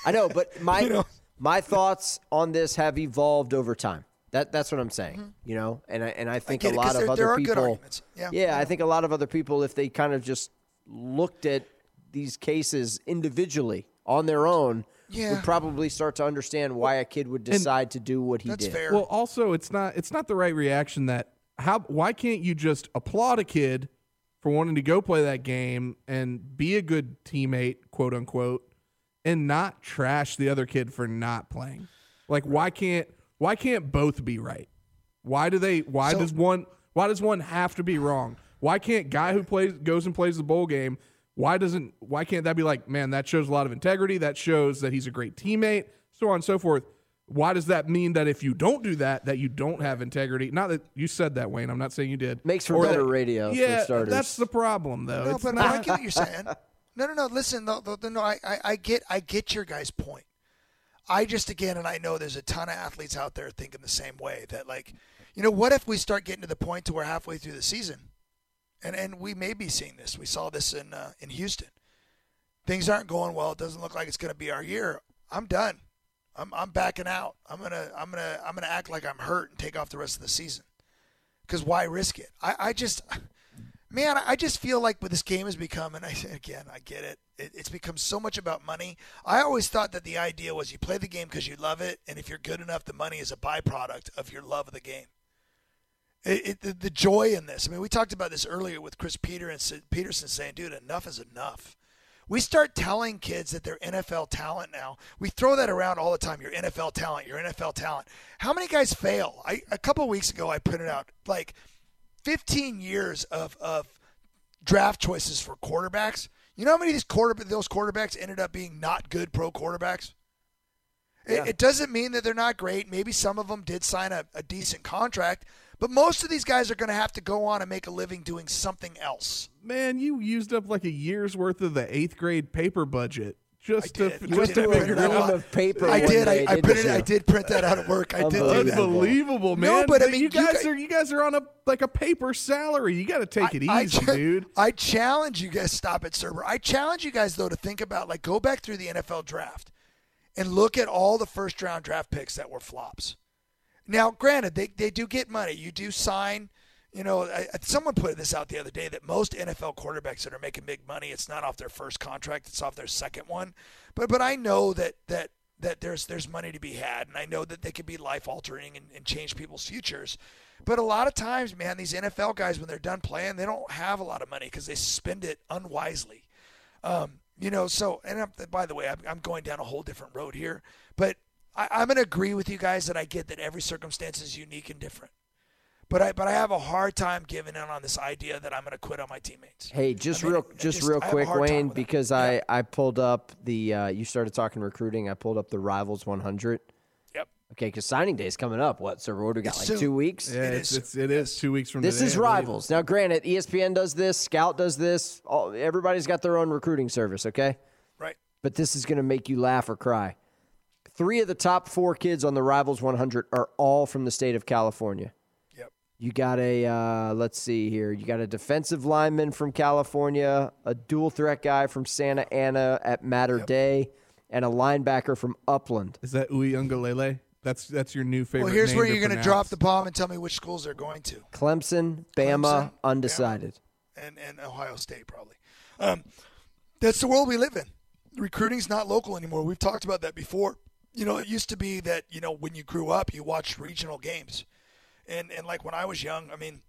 I know, but [LAUGHS] my You know? my thoughts on this have evolved over time. That that's what I'm saying. You know, and I and I think Mm-hmm. get a lot of there- there other people. arguments. Yeah. I think a lot of other people, if they kind of just looked at these cases individually on their own, Yeah. would probably start to understand why a kid would decide to do what he did. Fair. Well, also it's not it's not the right reaction that how why can't you just applaud a kid for wanting to go play that game and be a good teammate, quote unquote, and not trash the other kid for not playing? Like why can't why can't both be right? Why do they why So- does one why does one have to be wrong? Why can't guy who plays goes and plays the bowl game why doesn't why can't that be like, man, that shows a lot of integrity, that shows that he's a great teammate, so on and so forth. Why does that mean that if you don't do that, that you don't have integrity? Not that you said that, Wayne. I'm not saying you did. Makes for Or better that- radio, for Yeah, starters. that's the problem, though. No, It's but not, I get what you're saying. [LAUGHS] No, no, no. Listen, no, no, no I, I, I get, I get your guys' point. I just again, and I know there's a ton of athletes out there thinking the same way. That like, you know, what if we start getting to the point to where halfway through the season, and and we may be seeing this. We saw this in uh, in Houston. Things aren't going well. It doesn't look like it's going to be our year. I'm done. I'm I'm backing out. I'm gonna I'm gonna I'm gonna act like I'm hurt and take off the rest of the season. Because why risk it? I, I just man, I just feel like what this game has become, and [LAUGHS] I again, I get it. it. It's become so much about money. I always thought that the idea was you play the game because you love it, and if you're good enough, the money is a byproduct of your love of the game. It, it, the, the joy in this. I mean, we talked about this earlier with Chris Peter and Peterson saying, "Dude, enough is enough." We start telling kids that they're NFL talent now. We throw that around all the time. You're NFL talent. You're NFL talent. How many guys fail? I a couple weeks ago I printed out like 15 years of of draft choices for quarterbacks. You know how many of these quarter those quarterbacks ended up being not good pro quarterbacks? It, it doesn't mean that they're not great. Maybe some of them did sign a, a decent contract, but most of these guys are going to have to go on and make a living doing something else. man, you used up like a year's worth of the eighth grade paper budget just to did. just I to did. figure I did. out. of paper. I did. day, I, I didn't printed. I did print that out at work. I did. Unbelievable, man! No, but I mean, you you guys guys- are you guys are on a like a paper salary. You got to take it I- easy, I, dude. I challenge you guys. Stop it, server. I challenge you guys though to think about like go back through the NFL draft and look at all the first round draft picks that were flops. Now, granted, they they do get money. You do sign. You know, I, someone put this out the other day that most NFL quarterbacks that are making big money, it's not off their first contract; it's off their second one. But but I know that that that there's there's money to be had, and I know that they can be life altering and, and change people's futures. But a lot of times, man, these NFL guys when they're done playing, they don't have a lot of money because they spend it unwisely. Um, you know, so and I'm, by the way, I'm, I'm going down a whole different road here, but I, I'm going to agree with you guys that I get that every circumstance is unique and different. But I but I have a hard time giving in on this idea that I'm going to quit on my teammates. Hey, just I mean, real, just, just- real I have a quick, Wayne, with it. because I I pulled up the. Uh, you started talking recruiting. I pulled up the Rivals 100. Yep. Okay, because signing day is coming up. What, sir? What do we got? It's Like soon. two weeks. Yeah, it's, it's it is two weeks from now. This today, is Rivals. Now, granted, ESPN does this, Scout does this. All, everybody's got their own recruiting service. Okay. Right. But this is going to make you laugh or cry. Three of the top four kids on the Rivals 100 are all from the state of California. Yep. You got a uh, let's see here. You got a defensive lineman from California, a dual threat guy from Santa Ana at Mater Dei, and a linebacker from Upland. Is that Uyunglele? That's that's your new favorite. Well, here's name where you're going to pronounce. drop the bomb and tell me which schools they're going to. Clemson, Bama, undecided. and, and Ohio State probably. Um, that's the world we live in. Recruiting's not local anymore. We've talked about that before. You know, it used to be that you know when you grew up, you watched regional games, and and like when I was young, I mean,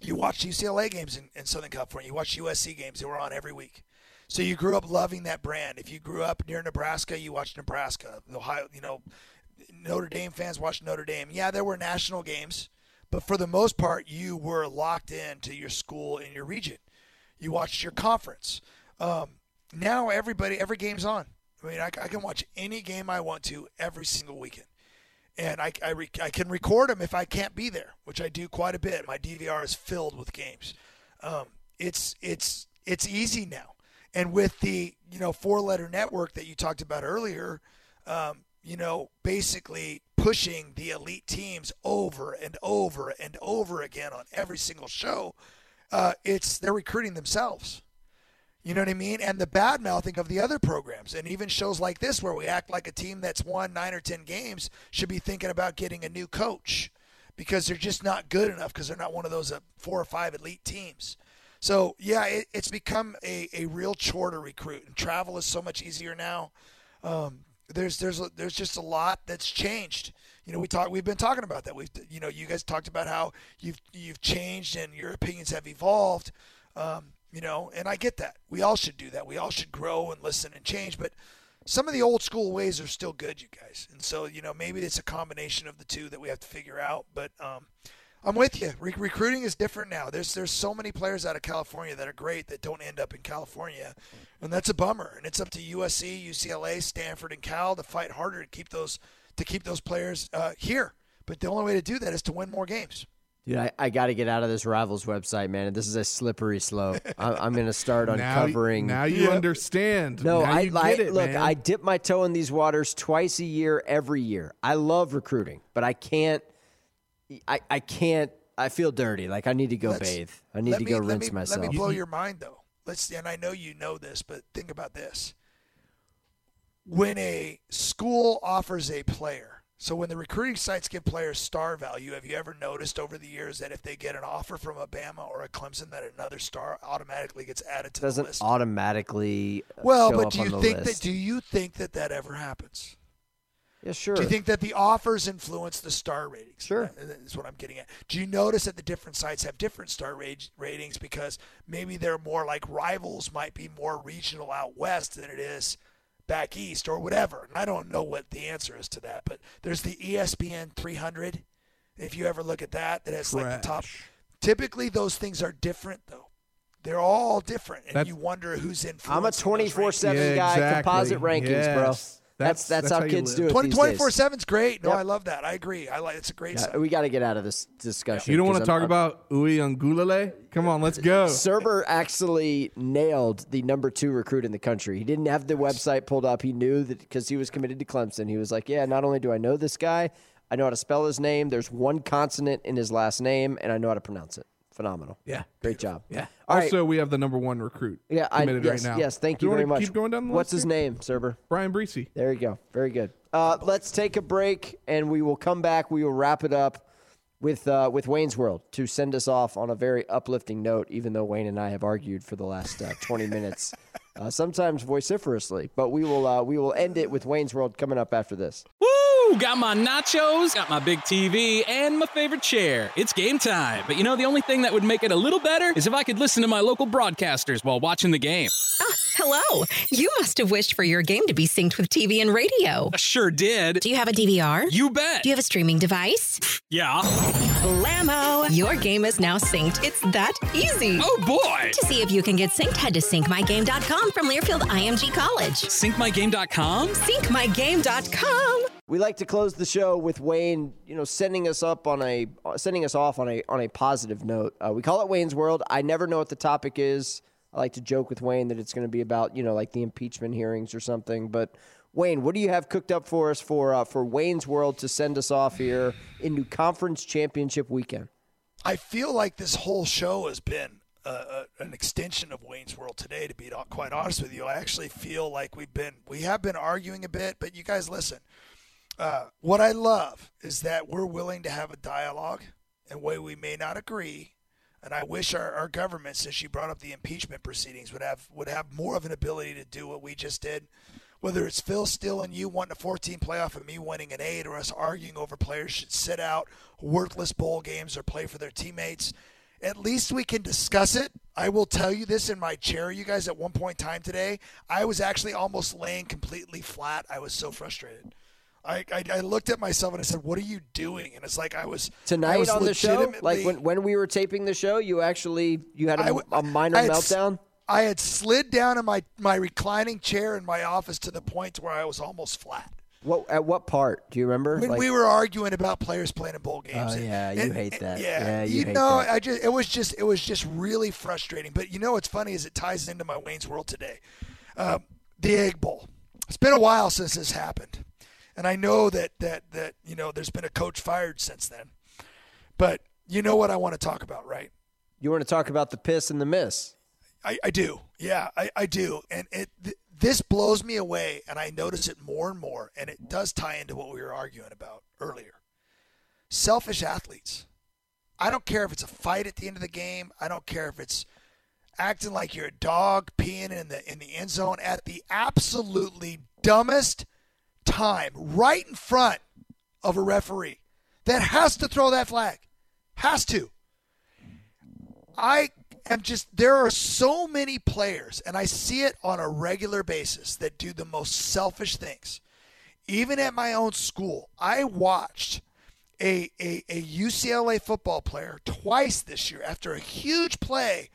you watched UCLA games in, in Southern California. You watched USC games; they were on every week. So you grew up loving that brand. If you grew up near Nebraska, you watched Nebraska. Ohio, you know, Notre Dame fans watched Notre Dame. Yeah, there were national games, but for the most part, you were locked into your school in your region. You watched your conference. Um, now everybody, every game's on. I mean, I, I can watch any game I want to every single weekend, and I I, re, I can record them if I can't be there, which I do quite a bit. My DVR is filled with games. Um, it's it's it's easy now, and with the you know four letter network that you talked about earlier, um, you know basically pushing the elite teams over and over and over again on every single show, uh, it's they're recruiting themselves. You know what I mean? And the bad mouthing of the other programs, and even shows like this where we act like a team that's won nine or ten games should be thinking about getting a new coach because they're just not good enough because they're not one of those uh, four or five elite teams. So yeah, it, it's become a, a real chore to recruit, and travel is so much easier now. Um, there's there's there's just a lot that's changed. You know, we talk we've been talking about that. We've you know you guys talked about how you've you've changed and your opinions have evolved. Um, you know, and I get that. We all should do that. We all should grow and listen and change. But some of the old school ways are still good, you guys. And so you know maybe it's a combination of the two that we have to figure out. But um, I'm with you. Re- recruiting is different now. There's there's so many players out of California that are great that don't end up in California, and that's a bummer. And it's up to USC, UCLA, Stanford, and Cal to fight harder to keep those to keep those players uh, here. But the only way to do that is to win more games. Dude, I, I got to get out of this Rivals website, man. This is a slippery slope. [LAUGHS] I, I'm going to start uncovering. now you understand. No, Now I, you I it, look. man. I dip my toe in these waters twice a year, every year. I love recruiting, but I can't. I, I can't. I feel dirty. Like I need to go Let's- bathe. I need let to me- go let rinse me- myself. Let me blow your mind though. Let's and I know you know this, but think about this. When a school offers a player, so when the recruiting sites give players star value, have you ever noticed over the years that if they get an offer from a Bama or a Clemson, that another star automatically gets added to the doesn't list? automatically. uh, Well, but do you think list. that do you think that that ever happens? Yeah, sure. Do you think that the offers influence the star ratings? Sure. That's what I'm getting at. Do you notice that the different sites have different star rate, ratings because maybe they're more like rivals might be more regional out west than it is back east or whatever? And I don't know what the answer is to that, but there's the ESPN 300. If you ever look at that, that has like the top. Typically, those things are different though. They're all different, and That's- you wonder who's in. I'm a 24 seven Yeah, guy. exactly. Composite rankings, bro. Yes. That's that's, That's- that's how, how kids do it. 20, these 24 days. 7 is great. No, Yep. I love that. I agree. I like it's a great Yeah, we got to get out of this discussion. You don't want to talk I'm- about Uwe Ungulale? Come on, let's go. [LAUGHS] Serber actually nailed the number two recruit in the country. He didn't have the website pulled up. He knew that because he was committed to Clemson. He was like, "Yeah, not only do I know this guy, I know how to spell his name. There's one consonant in his last name, and I know how to pronounce it. Phenomenal. Yeah. great job. Yeah. All right. also, we have the number one recruit yeah, I, yes, right now. yes. Thank Do you very much. Keep going down the What's his here? name, Serber? Bryan Bresee. There you go. Very good. Uh, let's take a break, and we will come back. We will wrap it up with uh, with Wayne's World to send us off on a very uplifting note. Even though Wayne and I have argued for the last uh, twenty minutes, [LAUGHS] uh, sometimes vociferously, but we will uh, we will end it with Wayne's World coming up after this. Woo! Got my nachos, got my big TV, and my favorite chair. It's game time. But you know, the only thing that would make it a little better is if I could listen to my local broadcasters while watching the game. Hello. You must have wished for your game to be synced with TV and radio. I Sure did. Do you have a DVR? You bet. Do you have a streaming device? Yeah. Blammo! Your game is now synced. It's that easy. Oh boy! To see if you can get synced, head to syncmygame.com from Learfield IMG College. Syncmygame.com? Syncmygame.com. We like to close the show with Wayne, you know, sending us up on a sending us off on a on a positive note. Uh, we call it Wayne's World. I never know what the topic is. I like to joke with Wayne that it's going to be about, you know, like the impeachment hearings or something. But Wayne, what do you have cooked up for us for uh, for Wayne's World to send us off here into conference championship weekend? I feel like this whole show has been uh, an extension of Wayne's World today. To be quite honest with you, I actually feel like we've been we have been arguing a bit, but you guys listen. Uh, what I love is that we're willing to have a dialogue, and way we may not agree. And I wish our, our government, since you brought up the impeachment proceedings, would have would have more of an ability to do what we just did. Whether it's Phil Steele and you wanting a 14 playoff and me winning an eight, or us arguing over players should sit out worthless bowl games or play for their teammates, at least we can discuss it. I will tell you this in my chair, you guys, at one point in time today, I was actually almost laying completely flat. I was so frustrated. I, I, I, looked at myself and I said, "What are you doing?" And it's like I was tonight I was on the show. Like when, when we were taping the show, you actually you had a, a minor I had, meltdown. I had slid down in my my reclining chair in my office to the point where I was almost flat. What at what part do you remember? When like, we were arguing about players playing in bowl games. Oh and, yeah, you and, hate and, that. Yeah, yeah you, you know, that. I just it was just it was just really frustrating. But you know what's funny is it ties into my Wayne's World today. Um, the Egg Bowl. It's been a while since this happened. And I know that that that you know there's been a coach fired since then. But you know what I want to talk about, right? You want to talk about the piss and the miss. I, I do. Yeah, I, I do. And it this blows me away and I notice it more and more and it does tie into what we were arguing about earlier. Selfish athletes. I don't care if it's a fight at the end of the game. I don't care if it's acting like you're a dog peeing in the in the end zone at the absolutely dumbest time right in front of a referee that has to throw that flag. Has to. I am just, there are so many players, and I see it on a regular basis, that do the most selfish things. Even at my own school, I watched a, a, a UCLA football player twice this year after a huge play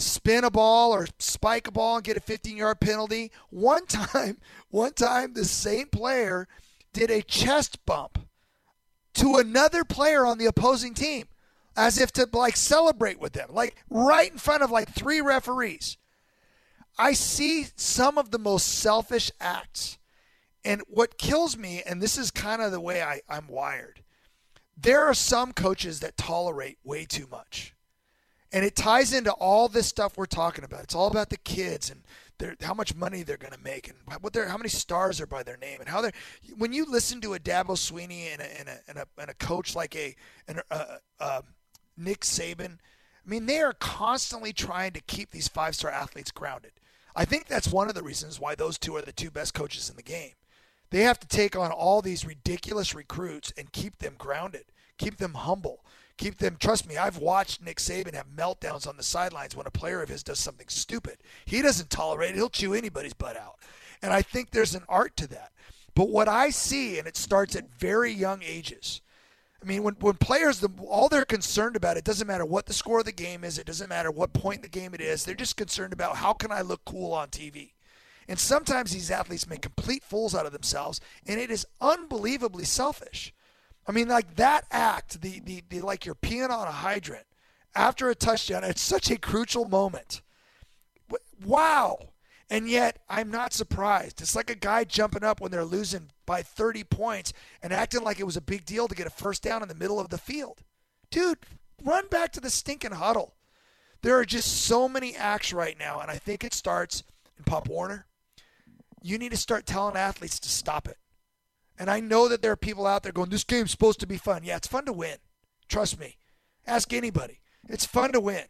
spin a ball or spike a ball and get a 15 yard penalty. One time, [LAUGHS] one time the same player did a chest bump to another player on the opposing team as if to like celebrate with them, like right in front of like three referees. I see some of the most selfish acts. And what kills me, and this is kind of the way I, I'm wired, there are some coaches that tolerate way too much. And it ties into all this stuff we're talking about. It's all about the kids and their, how much money they're going to make and what how many stars are by their name and how they're. When you listen to a Dabo Swinney and a, and a, and a, and a coach like a, an, uh, uh, Nick Saban, I mean, they are constantly trying to keep these five star athletes grounded. I think that's one of the reasons why those two are the two best coaches in the game. They have to take on all these ridiculous recruits and keep them grounded, keep them humble keep them. Trust me, I've watched Nick Saban have meltdowns on the sidelines when a player of his does something stupid. He doesn't tolerate it. He'll chew anybody's butt out. And I think there's an art to that. But what I see, and it starts at very young ages. I mean, when, when players, the, all they're concerned about, it doesn't matter what the score of the game is, it doesn't matter what point in the game it is, they're just concerned about how can I look cool on TV. And sometimes these athletes make complete fools out of themselves, and it is unbelievably selfish. I mean, like that act, the, the, the like you're peeing on a hydrant after a touchdown. It's such a crucial moment. Wow. And yet, I'm not surprised. It's like a guy jumping up when they're losing by 30 points and acting like it was a big deal to get a first down in the middle of the field. Dude, run back to the stinking huddle. There are just so many acts right now, and I think it starts in Pop Warner. You need to start telling athletes to stop it. And I know that there are people out there going, this game's supposed to be fun. Yeah, it's fun to win. Trust me. Ask anybody. It's fun to win.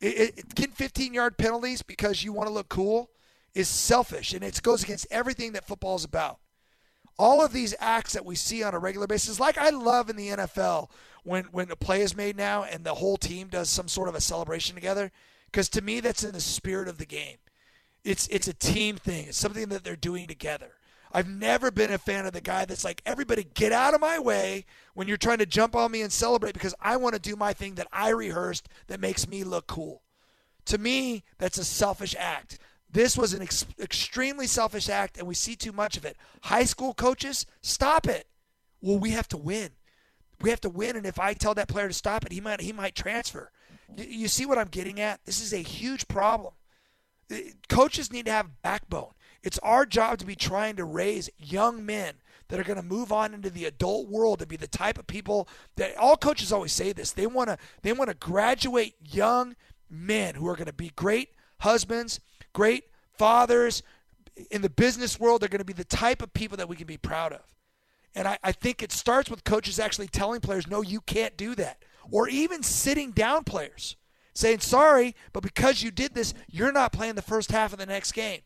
It, it, it, getting 15 yard penalties because you want to look cool is selfish, and it goes against everything that football is about. All of these acts that we see on a regular basis, like I love in the NFL when, when a play is made now and the whole team does some sort of a celebration together, because to me, that's in the spirit of the game. It's it's a team thing. It's something that they're doing together. I've never been a fan of the guy that's like, everybody get out of my way when you're trying to jump on me and celebrate because I want to do my thing that I rehearsed that makes me look cool. To me, that's a selfish act. This was an ex- extremely selfish act, and we see too much of it. High school coaches, stop it. Well, we have to win. We have to win, and if I tell that player to stop it, he might he might transfer. You, see what I'm getting at? This is a huge problem. Uh, Coaches need to have backbone. It's our job to be trying to raise young men that are going to move on into the adult world to be the type of people that all coaches always say this. They want to they want to graduate young men who are going to be great husbands, great fathers in the business world. They're going to be the type of people that we can be proud of. And I, I think it starts with coaches actually telling players, no, you can't do that. Or even sitting down players saying, sorry, but because you did this, you're not playing the first half of the next game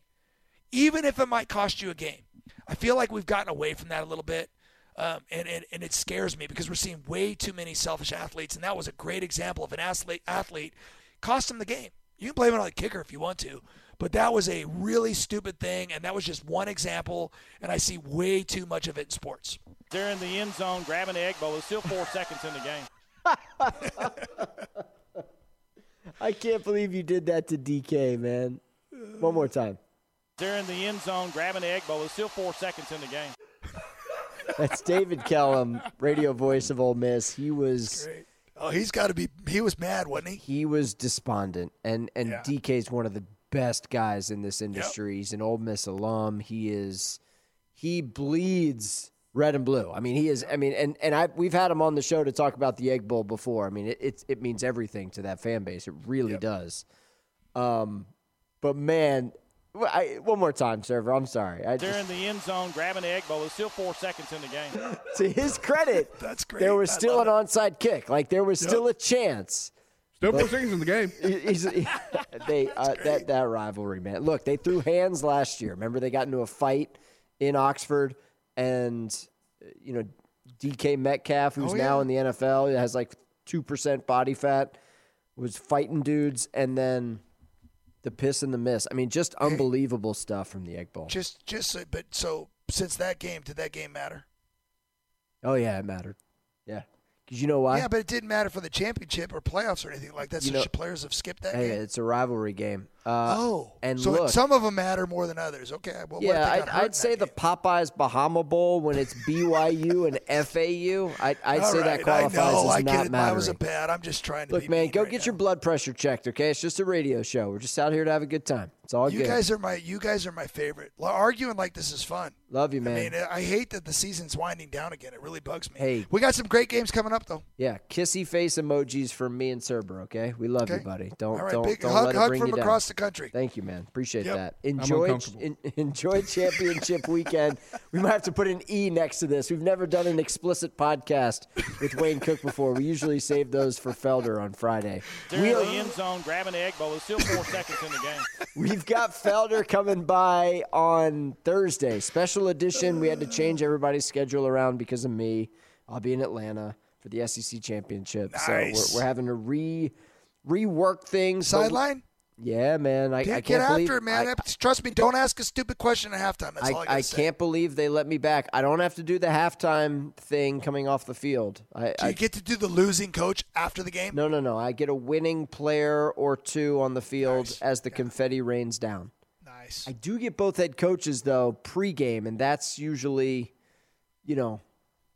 even if it might cost you a game. I feel like we've gotten away from that a little bit. Um, and, and, and it scares me because we're seeing way too many selfish athletes. And that was a great example of an athlete, athlete cost him the game. You can blame it on the kicker if you want to, but that was a really stupid thing. And that was just one example. And I see way too much of it in sports. They're in the end zone grabbing the egg bowl. There's still four [LAUGHS] seconds in the game. I can't believe you did that to DK, man. One more time. They're in the end zone grabbing the egg bowl. There's still four seconds in the game. [LAUGHS] That's David Kellum, radio voice of Ole Miss. He was. Oh, he's got to be. He was mad, wasn't he? He was despondent, and and yeah. DK is one of the best guys in this industry. Yep. He's an Ole Miss alum. He is. He bleeds red and blue. I mean, he is. I mean, and and I we've had him on the show to talk about the Egg Bowl before. I mean, it it, it means everything to that fan base. It really yep. does. Um, but man, I, one more time, Serber. I'm sorry. I They're just, in the end zone grabbing the egg bowl. There's still four seconds in the game. [LAUGHS] to his credit, that's great. There was I still an it. onside kick. Like there was Yep. still a chance. Still But- four seconds in the game. He's- he- [LAUGHS] they uh, that that rivalry, man. Look, they threw hands last year. Remember, they got into a fight in Oxford, and uh, you know, DK Metcalf, who's Oh, now in the NFL, has like two percent body fat, was fighting dudes, and then the piss and the miss. I mean, just [LAUGHS] unbelievable stuff from the Egg Bowl. Just, just. so- But so since that game, did that game matter? Oh yeah, it mattered. Yeah, because you know why? Yeah, but it didn't matter for the championship or playoffs or anything like that. You So know- players have skipped that Hey, game. it's a rivalry game. Uh, oh, and so look, some of them matter more than others. Okay, well, yeah, I'd, I'd say the game? Popeyes Bahama Bowl when it's BYU and [LAUGHS] FAU. I'd, I'd All say right, that qualifies I know, as I not. Mine was a bad. I'm just trying to Look, man, go right get now. your blood pressure checked. Okay, it's just a radio show. We're just out here to have a good time. It's all You good. guys are my you guys are my favorite. Arguing like this is fun. Love you, I man. mean, I hate that the season's winding down again. It really bugs me. Hey. we got some great games coming up though. yeah, kissy face emojis from me and Serber. Okay, we love you, buddy. Don't right, don't big don't hug, let it hug bring from you down. across the country. Thank you, man. Appreciate Yep. that. I'm Enjoy en- [LAUGHS] enjoy championship [LAUGHS] weekend. We might have to put an E next to this. We've never done an explicit podcast with Wayne Cook before. We usually save those for Felder on Friday. They're We in are- the end zone grabbing the egg bowl. There's still four seconds in the game. [LAUGHS] We've got Felder coming by on Thursday. Special edition. We had to change everybody's schedule around because of me. I'll be in Atlanta for the SEC championship. So we're, we're having to re rework things. Sideline. Yeah, man. I, Get, I get can't get after believe it, man. I, Trust me. Don't ask a stupid question at halftime. That's all I I, gotta I say. can't believe they let me back. I don't have to do the halftime thing coming off the field. I, Do you get to do the losing coach after the game? no, no, no. I get a winning player or two on the field Nice. as the confetti rains down. Nice. I do get both head coaches though pregame, and that's usually, you know,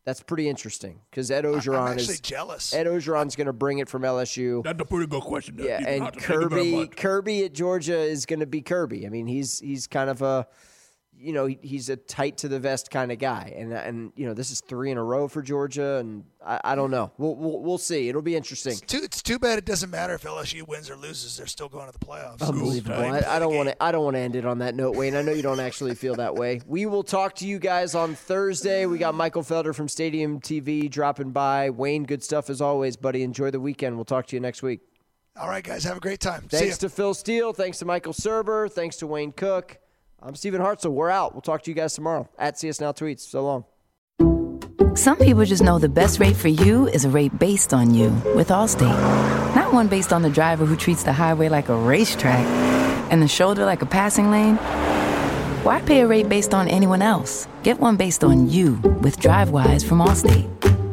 that's pretty interesting because Ed Orgeron is jealous. Ed Orgeron's going to bring it from LSU. That's a pretty good question. though. Yeah, and have to think about Kirby. Kirby at Georgia is going to be Kirby. I mean, he's he's kind of a you know, he, he's a tight to the vest kind of guy. And and you know, this is 3 in a row for Georgia and I, I don't know. We'll, we'll we'll see. It'll be interesting. It's too, it's too bad it doesn't matter if LSU wins or loses. They're still going to the playoffs. Unbelievable. They I, I don't want to. I don't want to end it on that note, Wayne. I know you don't actually feel that way. We will talk to you guys on Thursday. We got Michael Felder from Stadium TV dropping by. Wayne, good stuff as always, buddy. Enjoy the weekend. We'll talk to you next week. All right, guys. Have a great time. Thanks ya. to Phil Steele. Thanks to Michael Serber. Thanks to Wayne Cook. I'm Stephen Hartzell. We're out. We'll talk to you guys tomorrow at CS Now Tweets. So long. Some people just know the best rate for you is a rate based on you with Allstate. Not one based on the driver who treats the highway like a racetrack and the shoulder like a passing lane? Why pay a rate based on anyone else? Get one based on you with DriveWise from Allstate.